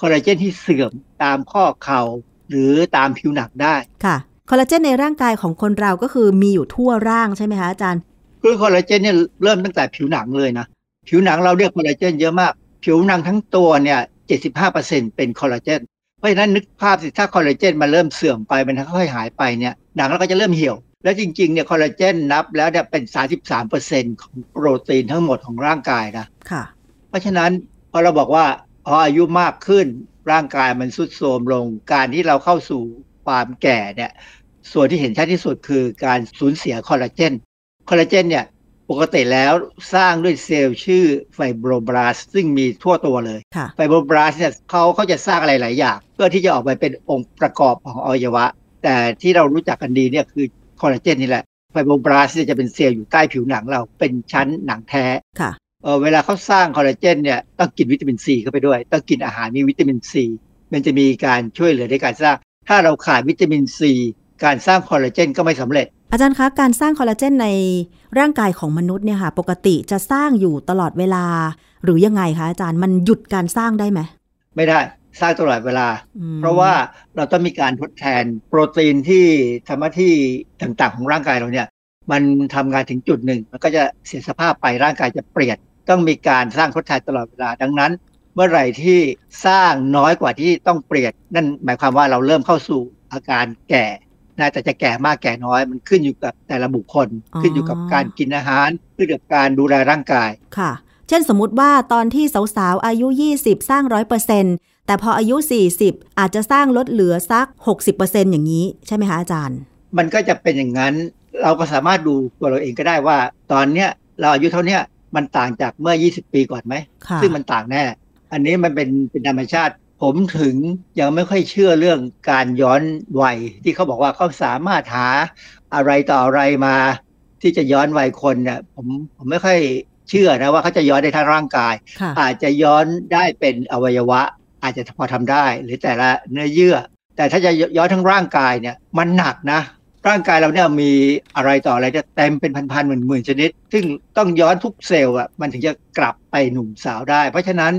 คอลลาเจนที่เสื่อมตามข้อเข่าหรือตามผิวหนังได้ค่ะคอลลาเจนในร่างกายของคนเราก็คือมีอยู่ทั่วร่างใช่ไหมคะอาจารย์คือคอลลาเจนเนี่ยเริ่มตั้งแต่ผิวหนังเลยนะ ผิวหนังเราเรียกคอลลาเจนเยอะมาก ผิวหนังทั้งตัวเนี่ย75%เป็นคอลลาเจน เพราะฉะนั้นนึกภาพสิถ้าคอลลาเจนมันเริ่มเสื่อมไปมันค่อยๆหายไปเนี่ยหนังเราก็จะเริ่มเหี่ยว แล้วจริงๆเนี่ยคอลลาเจนนับแล้วเนี่ยเป็น33%ของโปรตีนทั้งหมดของร่างกายนะค่ะ เพราะฉะนั้นพอเราบอกว่าพออายุมากขึ้นร่างกายมันสุดโทรมลง การที่เราเข้าสู่ความแก่เนี่ยส่วนที่เห็นชัดที่สุดคือการสูญเสียคอลลาเจนคอลลาเจนเนี่ย ปกติแล้วสร้างด้วยเซลล์ชื่อ fibroblast ซึ่งมีทั่วตัวเลย fibroblast เนี่ยเขาเขาจะสร้างอะไรหลายอย่าง เพื่อที่จะออกไปเป็นองค์ประกอบของอวัยวะ แต่ที่เรารู้จักกันดีเนี่ยคือคอลลาเจนนี่แหละ fibroblast จะเป็นเซลล์อยู่ใต้ผิวหนังเราเป็นชั้นหนังแท้ค่ะเออเวลาเขาสร้างคอลลาเจนเนี่ยต้องกินวิตามินซีเข้าไปด้วยต้องกินอาหารมีวิตามินซีมันจะมีการช่วยเหลือในการสร้าง ถ้าเราขาดวิตามินซีการสร้างคอลลาเจนก็ไม่สำเร็จ อาจารย์คะการสร้างคอลลาเจนในร่างกายของมนุษย์เนี่ยค่ะปกติจะสร้างอยู่ตลอดเวลา หรือยังไงคะอาจารย์มันหยุดการสร้างได้ไหมไม่ได้สร้างตลอดเวลา เพราะว่าเราต้องมีการทดแทนโปรตีนที่ทำหน้าที่ต่างๆ ของร่างกายเราเนี่ย มันทำงานถึงจุดหนึ่ง มันก็จะเสียสภาพไปร่างกายจะเปลี่ยน ต้องมีการสร้างทดแทนตลอดเวลาดังนั้น เมื่อไหร่ที่สร้างน้อยกว่าที่ต้องเปลี่ยน นั่นหมายความว่าเราเริ่มเข้าสู่อาการแก่ นะแต่จะแก่มากแก่น้อยมันขึ้นอยู่กับแต่ละบุคคล ขึ้นอยู่กับการกินอาหาร ขึ้นกับการดูแลร่างกายค่ะ เช่นสมมติว่าตอนที่สาวๆอายุ 20 สร้างร้อยเปอร์เซ็นแต่พออายุ 40 อาจจะสร้างลดเหลือสัก 60%อย่างนี้ใช่ไหมคะอาจารย์ มันก็จะเป็นอย่างนั้นเราก็สามารถดูตัวเราเองก็ได้ว่า ตอนเนี้ยเราอายุเท่านี้มันต่างจากเมื่อ 20 ปีก่อนไหม ซึ่งมันต่างแน่ อันนี้มันเป็นเป็นธรรมชาติ ผมถึงยังไม่ค่อยเชื่อเรื่องการย้อนวัย ที่เขาบอกว่าเขาสามารถหาอะไรต่ออะไรมา ที่จะย้อนวัยคนเนี่ยผมผมไม่ค่อยเชื่อนะว่าเขาจะย้อนได้ทั้งร่างกาย อาจจะย้อนได้เป็นอวัยวะ อาจจะพอทำได้ หรือแต่ละเนื้อเยื่อ แต่ถ้าจะย้อนทั้งร่างกายเนี่ยมันหนักนะ ร่างกายเราเนี่ยมีอะไรต่ออะไรจะเต็มเป็นพันๆหมื่นๆชนิด ซึ่งต้องย้อนทุกเซลล์อะมันถึงจะกลับไปหนุ่มสาวได้ เพราะฉะนั้น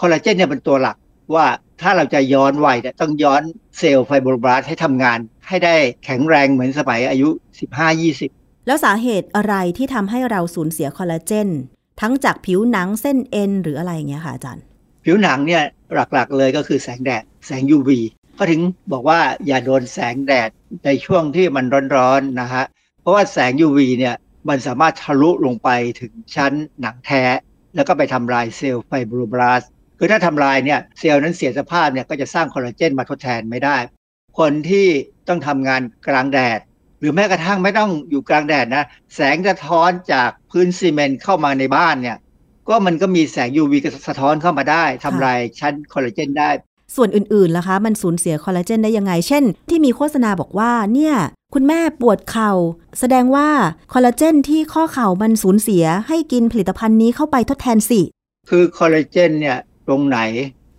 คอลลาเจนเนี่ยเป็นตัวหลักว่า ถ้าเราจะย้อนวัยต้องย้อนเซลล์ไฟโบรบลาสให้ทำงาน ให้ได้แข็งแรงเหมือนสมัยอายุ 15-20 แล้วสาเหตุอะไรที่ทำให้เราสูญเสียคอลลาเจน ทั้งจากผิวหนังเส้นเอ็นหรืออะไรอย่างเงี้ยค่ะอาจารย์ ผิวหนังเนี่ยหลักๆเลยก็คือแสงแดด แสง UV ก็ถึงบอกว่าอย่าโดนแสงแดดในช่วงที่มันร้อนๆนะฮะ เพราะว่าแสง UV เนี่ยมันสามารถทะลุลงไปถึงชั้นหนังแท้ แล้วก็ไปทำลายเซลล์ไฟโบรบลาส คือถ้าทำลายเนี่ยเซลล์นั้นเสียสภาพเนี่ยก็จะสร้างคอลลาเจนมาทดแทนไม่ได้ คนที่ต้องทำงานกลางแดด หรือแม้กระทั่งไม่ต้องอยู่กลางแดดนะแสงจะท้อนจากพื้นซีเมนต์เข้ามาในบ้านเนี่ยก็มันก็มีแสง UV สะท้อนเข้ามาได้ทำลายชั้นคอลลาเจนได้ ส่วนอื่นๆล่ะคะ มันสูญเสียคอลลาเจนได้ยังไง เช่น ที่มีโฆษณาบอกว่าเนี่ยคุณแม่ปวดเข่า แสดงว่าคอลลาเจนที่ข้อเข่ามันสูญเสียให้กินผลิตภัณฑ์นี้เข้าไปทดแทนสิ คือคอลลาเจนเนี่ย ตรงไหน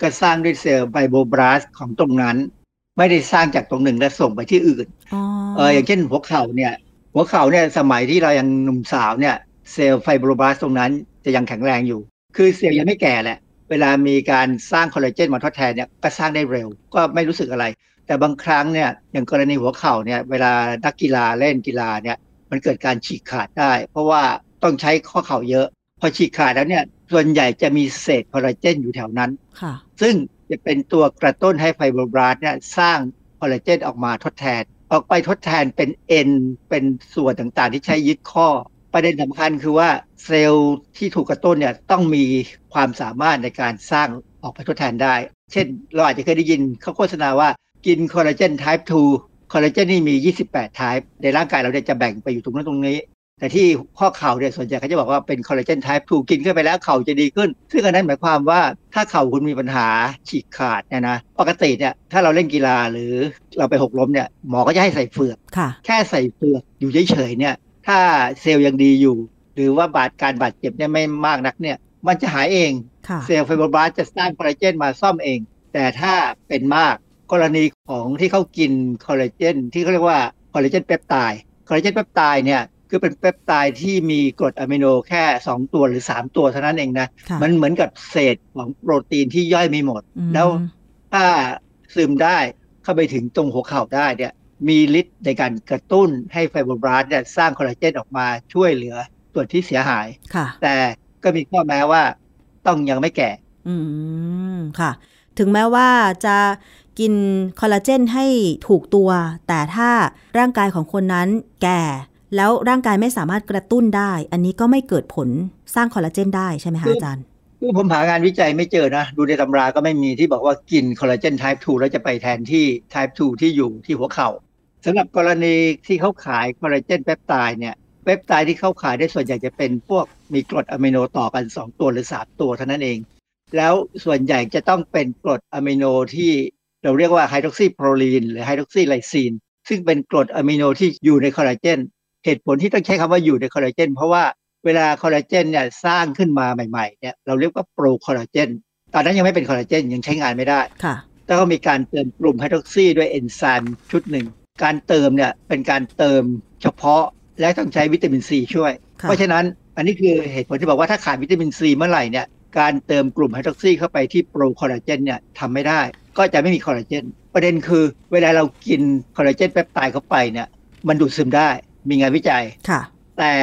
ก็สร้างด้วยเซลล์ไบโบบลาสของตรงนั้น ไม่ได้สร้างจากตรงหนึ่งแล้วส่งไปที่อื่นเอออย่างเช่นหัวเข่าเนี่ย หัวเข่าเนี่ยสมัยที่เรายังหนุ่มสาวเนี่ย เซลล์ไฟโบบลาสตรงนั้นจะยังแข็งแรงอยู่ คือเซลล์ยังไม่แก่แหละ เวลามีการสร้างคอลลาเจนมาทดแทนเนี่ยก็สร้างได้เร็ว ก็ไม่รู้สึกอะไร แต่บางครั้งเนี่ยอย่างกรณีหัวเข่าเนี่ยเวลานักกีฬาเล่นกีฬาเนี่ยมันเกิดการฉีกขาดได้ เพราะว่าต้องใช้ข้อเข่าเยอะ พอฉีกขาดแล้วเนี่ย ส่วนใหญ่จะมีเศษคอลลาเจนอยู่แถวนั้นค่ะซึ่งจะเป็นตัวกระตุ้นให้ไฟโบบลาสเนี่ยสร้างคอลลาเจนออกมาทดแทน ออกไปทดแทนเป็นเอ็นเป็นส่วนต่างๆ ที่ใช้ยึดข้อ ประเด็นสำคัญคือว่าเซลล์ที่ถูกกระตุ้นเนี่ยต้องมีความสามารถในการสร้างออกไปทดแทนได้ เช่น เราอาจจะเคยได้ยินเขาโฆษณาว่ากินคอลลาเจน type 2คอลลาเจนนี่มี 28 type ในร่างกายเราจะแบ่งไปอยู่ตรงนั้นตรงนี้ แต่ที่ข้อเข่าเนี่ยส่วนใหญ่เขาจะบอกว่าเป็นคอลลาเจนไทป์ถูกกินเข้าไปแล้วเข่าจะดีขึ้น ซึ่งอันนั้นหมายความว่าถ้าเข่าคุณมีปัญหาฉีกขาดเนี่ยนะปกติเนี่ยถ้าเราเล่นกีฬาหรือเราไปหกล้มเนี่ยหมอก็จะให้ใส่เฝือกแค่ใส่เฝือกอยู่เฉยๆเนี่ยถ้าเซลล์ยังดีอยู่ หรือว่าบาดการบาดเจ็บเนี่ยไม่มากนักเนี่ยมันจะหายเองเซลล์ fibroblast จะสร้างคอลลาเจนมาซ่อมเอง แต่ถ้าเป็นมากกรณีของที่เขากินคอลลาเจนที่เขาเรียกว่าคอลลาเจนเปปไตด์คอลลาเจนเปปไตด์เนี่ย คือเป็นเปปไตด์ที่มีกรดอะมิโนแค่ 2 ตัวหรือ 3 ตัวเท่านั้นเองนะ มันเหมือนกับเศษของโปรตีนที่ย่อยไม่หมด แล้วถ้าซึมได้เข้าไปถึงตรงหัวเข่าได้เนี่ยมีฤทธิ์ในการกระตุ้นให้ไฟโบบลาสเนี่ยสร้างคอลลาเจนออกมาช่วยเหลือส่วนที่เสียหาย แต่ก็มีข้อแม้ว่าต้องยังไม่แก่ อืม ค่ะ ถึงแม้ว่าจะกินคอลลาเจนให้ถูกตัว แต่ถ้าร่างกายของคนนั้นแก่ แล้วร่างกายไม่สามารถกระตุ้นได้ อันนี้ก็ไม่เกิดผลสร้างคอลลาเจนได้ใช่ไหมคะอาจารย์คือผมหางานวิจัยไม่เจอนะ ดูในตำราก็ไม่มีที่บอกว่ากินคอลลาเจน type 2 แล้วจะไปแทนที่ type 2 ที่อยู่ที่หัวเข่าสำหรับกรณีที่เขาขายคอลลาเจนเปปไตด์เนี่ยเปปไตด์ที่เขาขายได้ส่วนใหญ่จะเป็นพวกมีกรดอะมิโนต่อกัน 2 ตัวหรือ 3 ตัวเท่านั้นเอง แล้วส่วนใหญ่จะต้องเป็นกรดอะมิโนที่เราเรียกว่าไฮดรอกซีโปรลีนหรือไฮดรอกซีไลซีนซึ่งเป็นกรดอะมิโนที่อยู่ในคอลลาเจน เหตุผลที่ต้องใช้คำว่าอยู่ในคอลลาเจนเพราะว่าเวลาคอลลาเจนเนี่ยสร้างขึ้นมาใหม่ๆเนี่ยเราเรียกว่าโปรคอลลาเจนตอนนั้นยังไม่เป็นคอลลาเจนยังใช้งานไม่ได้ค่ะแล้วก็มีการเติมกลุ่มไฮดรอกซีด้วยเอนไซม์ชุดหนึ่ง การเติมเนี่ยเป็นการเติมเฉพาะและต้องใช้วิตามินซีช่วย เพราะฉะนั้นอันนี้คือเหตุผลที่บอกว่าถ้าขาดวิตามินซีเมื่อไหร่เนี่ยการเติมกลุ่มไฮดรอกซีเข้าไปที่โปรคอลลาเจนเนี่ยทำไม่ได้ ก็จะไม่มีคอลลาเจนประเด็นคือเวลาเรากินคอลลาเจนเปปไทด์เข้าไปเนี่ยมันดูดซึมได้ มีงานวิจัยค่ะ แต่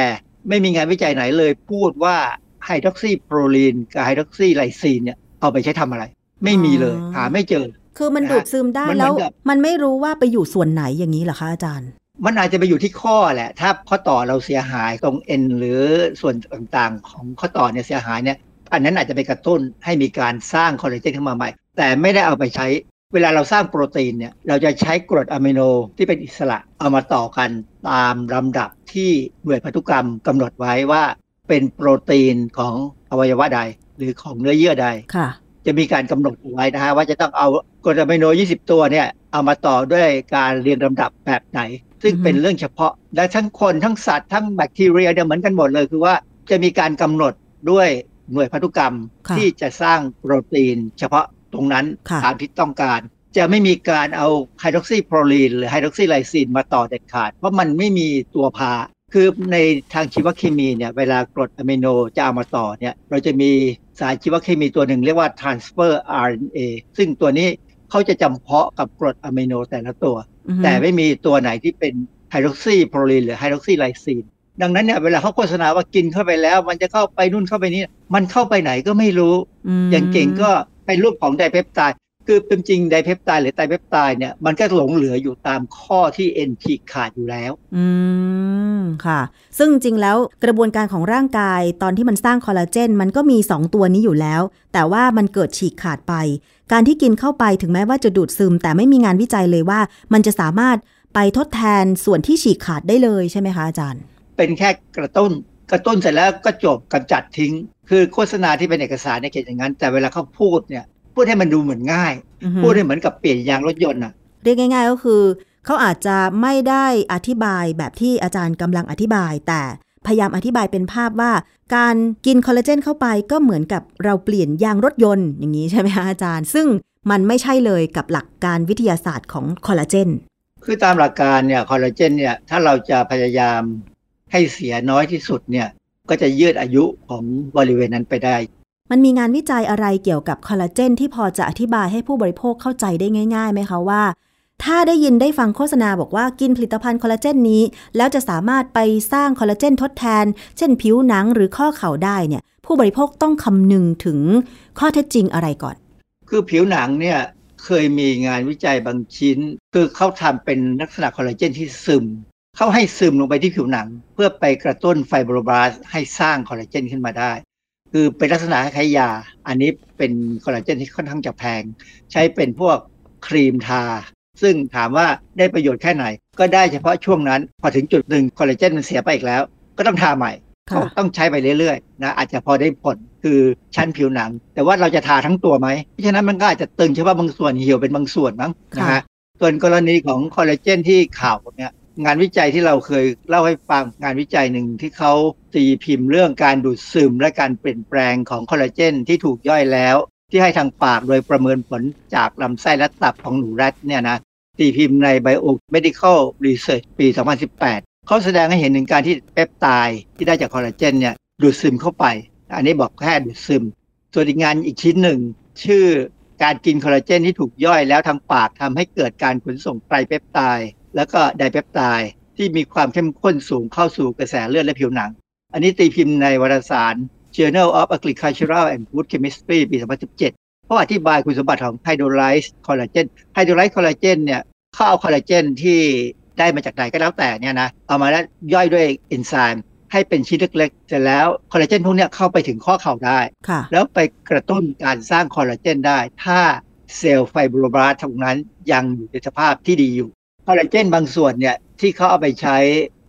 ไม่มีงานวิจัยไหนเลยพูดว่าไฮดรอกซีโปรลีนกับไฮดรอกซีไลซีนเนี่ยเอาไปใช้ทำอะไร ไม่มีเลยหาไม่เจอ คือมันดูดซึมได้แล้ว มันไม่รู้ว่าไปอยู่ส่วนไหนอย่างนี้เหรอคะอาจารย์ มันอาจจะไปอยู่ที่ข้อแหละ ถ้าข้อต่อเราเสียหายตรงเอ็นหรือส่วนต่างๆ ของข้อต่อเนี่ยเสียหายเนี่ยอันนั้นอาจจะไปกระตุ้นให้มีการสร้างคอลลาเจนขึ้นมาใหม่ แต่ไม่ได้เอาไปใช้ เวลาเราสร้างโปรตีนเนี่ยเราจะใช้กรดอะมิโนที่เป็นอิสระเอามาต่อกันตามลำดับที่หน่วยพันธุกรรมกำหนดไว้ว่า เป็นโปรตีนของอวัยวะใด หรือของเนื้อเยื่อใดค่ะ จะมีการกำหนดไว้นะฮะว่าจะต้องเอากรดอะมิโน 20 ตัวเนี่ยเอามาต่อด้วยการเรียงลำดับแบบไหน ซึ่งเป็นเรื่องเฉพาะและทั้งคนทั้งสัตว์ทั้งแบคทีเรียเนี่ยเหมือนกันหมดเลยคือว่าจะมีการกำหนดด้วยหน่วยพันธุกรรมที่จะสร้างโปรตีน เฉพาะ ตรงนั้นตามที่ต้องการ จะไม่มีการเอาไฮดรอกซีโปรลีนหรือไฮดรอกซีไลซีนมาต่อเด็ดขาด เพราะมันไม่มีตัวพา คือในทางชีวเคมีเนี่ยเวลากรดอะมิโนจะเอามาต่อเนี่ยเราจะมีสารชีวเคมีตัวหนึ่งเรียกว่า transfer RNA ซึ่งตัวนี้เขาจะจำเพาะกับกรดอะมิโนแต่ละตัว แต่ไม่มีตัวไหนที่เป็นไฮดรอกซีโปรลีนหรือไฮดรอกซีไลซีนดังนั้นเนี่ยเวลาเขาโฆษณาว่ากินเข้าไปแล้ว มันจะเข้าไปนู่นเข้าไปนี่มันเข้าไปไหนก็ไม่รู้ อย่างเก่งก็ เป็นรูปของไดเพปไทด์คือเป็นจริงไดเพปไทด์หรือไตรเพปไทด์เนี่ยมันก็หลงเหลืออยู่ตามข้อที่เอ็นฉีกขาดอยู่แล้ว อืม ค่ะ ซึ่งจริงแล้วกระบวนการของร่างกายตอนที่มันสร้างคอลลาเจน มันก็มี 2 ตัวนี้อยู่แล้ว แต่ว่ามันเกิดฉีกขาดไป การที่กินเข้าไปถึงแม้ว่าจะดูดซึม แต่ไม่มีงานวิจัยเลยว่า มันจะสามารถไปทดแทนส่วนที่ฉีกขาดได้เลยใช่ไหมคะอาจารย์ เป็นแค่กระตุ้น กระตุ้นเสร็จแล้วก็จบกำจัดทิ้ง คือโฆษณาที่เป็นเอกสารเนี่ยเขียนอย่างนั้น แต่เวลาเขาพูดเนี่ยพูดให้มันดูเหมือนง่าย พูดให้เหมือนกับเปลี่ยนยางรถยนต์อะเรียกง่าย ๆ ก็คือ เขาอาจจะไม่ได้อธิบายแบบที่อาจารย์กำลังอธิบาย แต่พยายามอธิบายเป็นภาพว่า การกินคอลลาเจนเข้าไปก็เหมือนกับเราเปลี่ยนยางรถยนต์อย่างนี้ใช่ไหมคะอาจารย์ ซึ่งมันไม่ใช่เลยกับหลักการวิทยาศาสตร์ของคอลลาเจนคือตามหลักการเนี่ยคอลลาเจนเนี่ยถ้าเราจะพยายาม ให้เสียน้อยที่สุดเนี่ยก็จะยืดอายุของบริเวณนั้นไปได้ มันมีงานวิจัยอะไรเกี่ยวกับคอลลาเจนที่พอจะอธิบายให้ผู้บริโภคเข้าใจได้ง่ายๆไหมคะว่า ถ้าได้ยินได้ฟังโฆษณาบอกว่ากินผลิตภัณฑ์คอลลาเจนนี้ แล้วจะสามารถไปสร้างคอลลาเจนทดแทน เช่นผิวหนังหรือข้อเข่าได้เนี่ย ผู้บริโภคต้องคำนึงถึงข้อเท็จจริงอะไรก่อน คือผิวหนังเนี่ยเคยมีงานวิจัยบางชิ้น คือเขาทำเป็นลักษณะคอลลาเจนที่ซึม เขาให้ซึมลงไปที่ผิวหนัง เพื่อไปกระตุ้นไฟโบรบลาสให้สร้างคอลลาเจนขึ้นมาได้ คือเป็นลักษณะคล้ายยา อันนี้เป็นคอลลาเจนที่ค่อนข้างจะแพง ใช้เป็นพวกครีมทา ซึ่งถามว่าได้ประโยชน์แค่ไหน ก็ได้เฉพาะช่วงนั้น พอถึงจุดหนึ่งคอลลาเจนมันเสียไปอีกแล้ว ก็ต้องทาใหม่ต้องใช้ไปเรื่อยๆนะอาจจะพอได้ผลคือชั้นผิวหนัง แต่ว่าเราจะทาทั้งตัวไหมเพราะฉะนั้นมันก็อาจจะตึงเฉพาะบางส่วนเหี่ยวเป็นบางส่วนมั้งนะฮะส่วนกรณีของคอลลาเจนที่ข่าวเนี่ย งานวิจัยที่เราเคยเล่าให้ฟังงานวิจัยหนึ่งที่เขาตีพิมพ์เรื่องการดูดซึมและการเปลี่ยนแปลงของคอลลาเจนที่ถูกย่อยแล้ว ที่ให้ทางปากโดยประเมินผลจากลำไส้และตับของหนูแรดเนี่ยนะตีพิมพ์ใน Biomedical Research ปี 2018 เขาแสดงให้เห็นถึงการที่เปปไตด์ที่ได้จากคอลลาเจนเนี่ยดูดซึมเข้าไป อันนี้บอกแค่ดูดซึม ส่วนอีกงานอีกชิ้นหนึ่ง ชื่อการกินคอลลาเจนที่ถูกย่อยแล้วทางปากทำให้เกิดการขนส่งไตรเปปไตด์ แล้วก็ไดเปปไตด์ที่มีความเข้มข้นสูงเข้าสู่กระแสเลือดและผิวหนัง อันนี้ตีพิมพ์ในวารสาร Journal of Agricultural and Food Chemistry ปี 2017เขาอธิบายคุณสมบัติของไฮโดรไลซ์คอลลาเจนไฮโดรไลซ์คอลลาเจนเนี่ยเขาเอาคอลลาเจนที่ได้มาจากไหนก็แล้วแต่เนี่ยนะเอามาแล้วย่อยด้วยเอนไซม์ให้เป็นชิ้นเล็กๆเสร็จแล้วคอลลาเจนพวกนี้เข้าไปถึงข้อเข่าได้ แล้วไปกระตุ้นการสร้างคอลลาเจนได้ ถ้าเซลล์ไฟโบรบลาสต์ตรงนั้นยังอยู่ในสภาพที่ดีอยู่ คอลลาเจนบางส่วนเนี่ยที่เขาเอาไปใช้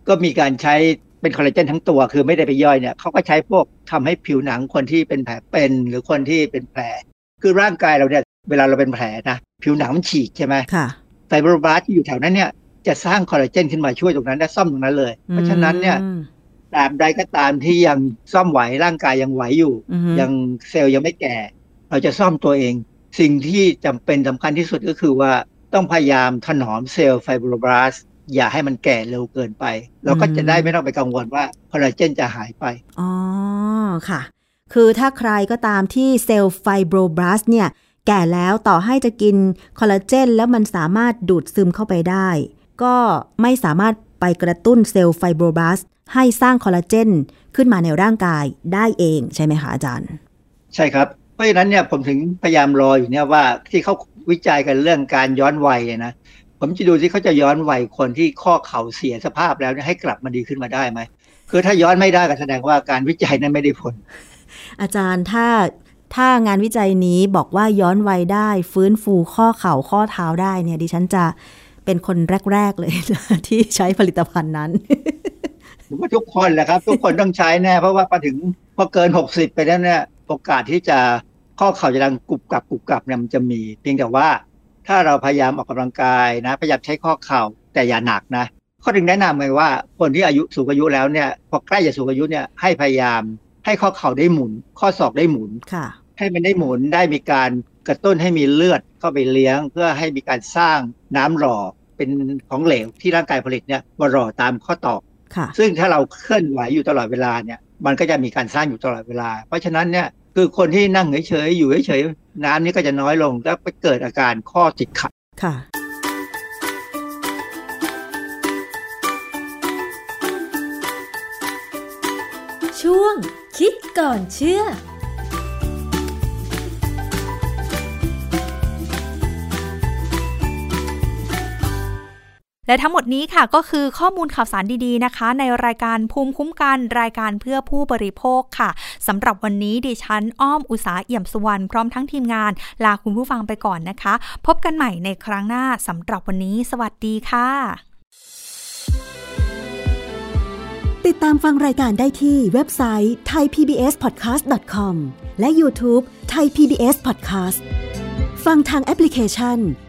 ก็มีการใช้เป็นคอลลาเจนทั้งตัวคือไม่ได้ไปย่อยเนี่ยเขาก็ใช้พวกทำให้ผิวหนังคนที่เป็นแผลเป็น หรือคนที่เป็นแผล คือร่างกายเราเนี่ยเวลาเราเป็นแผลนะผิวหนังมันฉีกใช่ไหมค่ะไฟโบรบลาสที่อยู่แถวนั้นเนี่ยจะสร้างคอลลาเจนขึ้นมาช่วยตรงนั้นและซ่อมตรงนั้นเลย เพราะฉะนั้นเนี่ยตราบใดก็ตามที่ยังซ่อมไหวร่างกายยังไหวอยู่ ยังเซลล์ยังไม่แก่ เราจะซ่อมตัวเอง สิ่งที่จำเป็นสำคัญที่สุดก็คือว่า ต้องพยายามถนอมเซลล์ไฟโบรบลาสต์อย่าให้มันแก่เร็วเกินไป เราก็จะได้ไม่ต้องไปกังวลว่าคอลลาเจนจะหายไป อ๋อ ค่ะ คือถ้าใครก็ตามที่เซลล์ไฟโบรบลาสต์เนี่ย แก่แล้วต่อให้จะกินคอลลาเจนแล้วมันสามารถดูดซึมเข้าไปได้ ก็ไม่สามารถไปกระตุ้นเซลล์ไฟโบรบลาสต์ให้สร้างคอลลาเจนขึ้นมาในร่างกายได้เองใช่ไหมคะอาจารย์ ใช่ครับ เพราะฉะนั้นเนี่ยผมถึงพยายามรออยู่เนี่ยว่าที่เขา วิจัยกันเรื่องการย้อนวัยนะผมจะดูที่เขาจะย้อนวัยคนที่ข้อเข่าเสียสภาพแล้วให้กลับมาดีขึ้นมาได้ไหมคือถ้าย้อนไม่ได้ก็แสดงว่าการวิจัยนั้นไม่ได้ผล อาจารย์ถ้าถ้างานวิจัยนี้บอกว่าย้อนวัยได้ ฟื้นฟูข้อเข่าข้อเท้าได้เนี่ย ดิฉันจะเป็นคนแรก ๆ เลยที่ใช้ผลิตภัณฑ์นั้นผมว่าทุกคนแหละครับ ทุกคนต้องใช้แน่เพราะว่าพอถึงพอเกินหกสิบไปแล้วเนี่ยโอกาสที่จะ ข้อเข่าจะดังกรุบกรับกรุบกรับเนี่ยมันจะมี เพียงแต่ว่าถ้าเราพยายามออกกำลังกายนะ พยายามใช้ข้อเข่าแต่อย่าหนักนะข้อถึงแนะนำเลยว่าคนที่อายุสูงอายุแล้วเนี่ยพอใกล้จะสูงอายุเนี่ยให้พยายามให้ข้อเข่าได้หมุน ข้อศอกได้หมุนค่ะให้มันได้หมุนได้มีการกระตุ้นให้มีเลือดเข้าไปเลี้ยง เพื่อให้มีการสร้างน้ำหล่อเป็นของเหลวที่ร่างกายผลิตเนี่ยมาหล่อตามข้อต่อซึ่งถ้าเราเคลื่อนไหวอยู่ตลอดเวลาเนี่ยมันก็จะมีการสร้างอยู่ตลอดเวลา เพราะฉะนั้นเนี่ย คือคนที่นั่งเฉยๆอยู่เฉยๆน้ำนี้ก็จะน้อยลงแล้วไปเกิดอาการข้อติดขัดค่ะ ช่วงคิดก่อนเชื่อ และทั้งหมดนี้ค่ะก็คือข้อมูลข่าวสารดีๆนะคะ ในรายการภูมิคุ้มกันรายการเพื่อผู้บริโภคค่ะสำหรับวันนี้ดิฉันอ้อมอุสาเอี่ยมสุวรรณพร้อมทั้งทีมงาน ลาคุณผู้ฟังไปก่อนนะคะ พบกันใหม่ในครั้งหน้าสำหรับวันนี้ สวัสดีค่ะ ติดตามฟังรายการได้ที่เว็บไซต์ thaipbspodcast.com และ YouTube Thai PBS Podcast ฟังทางแอปพลิเคชัน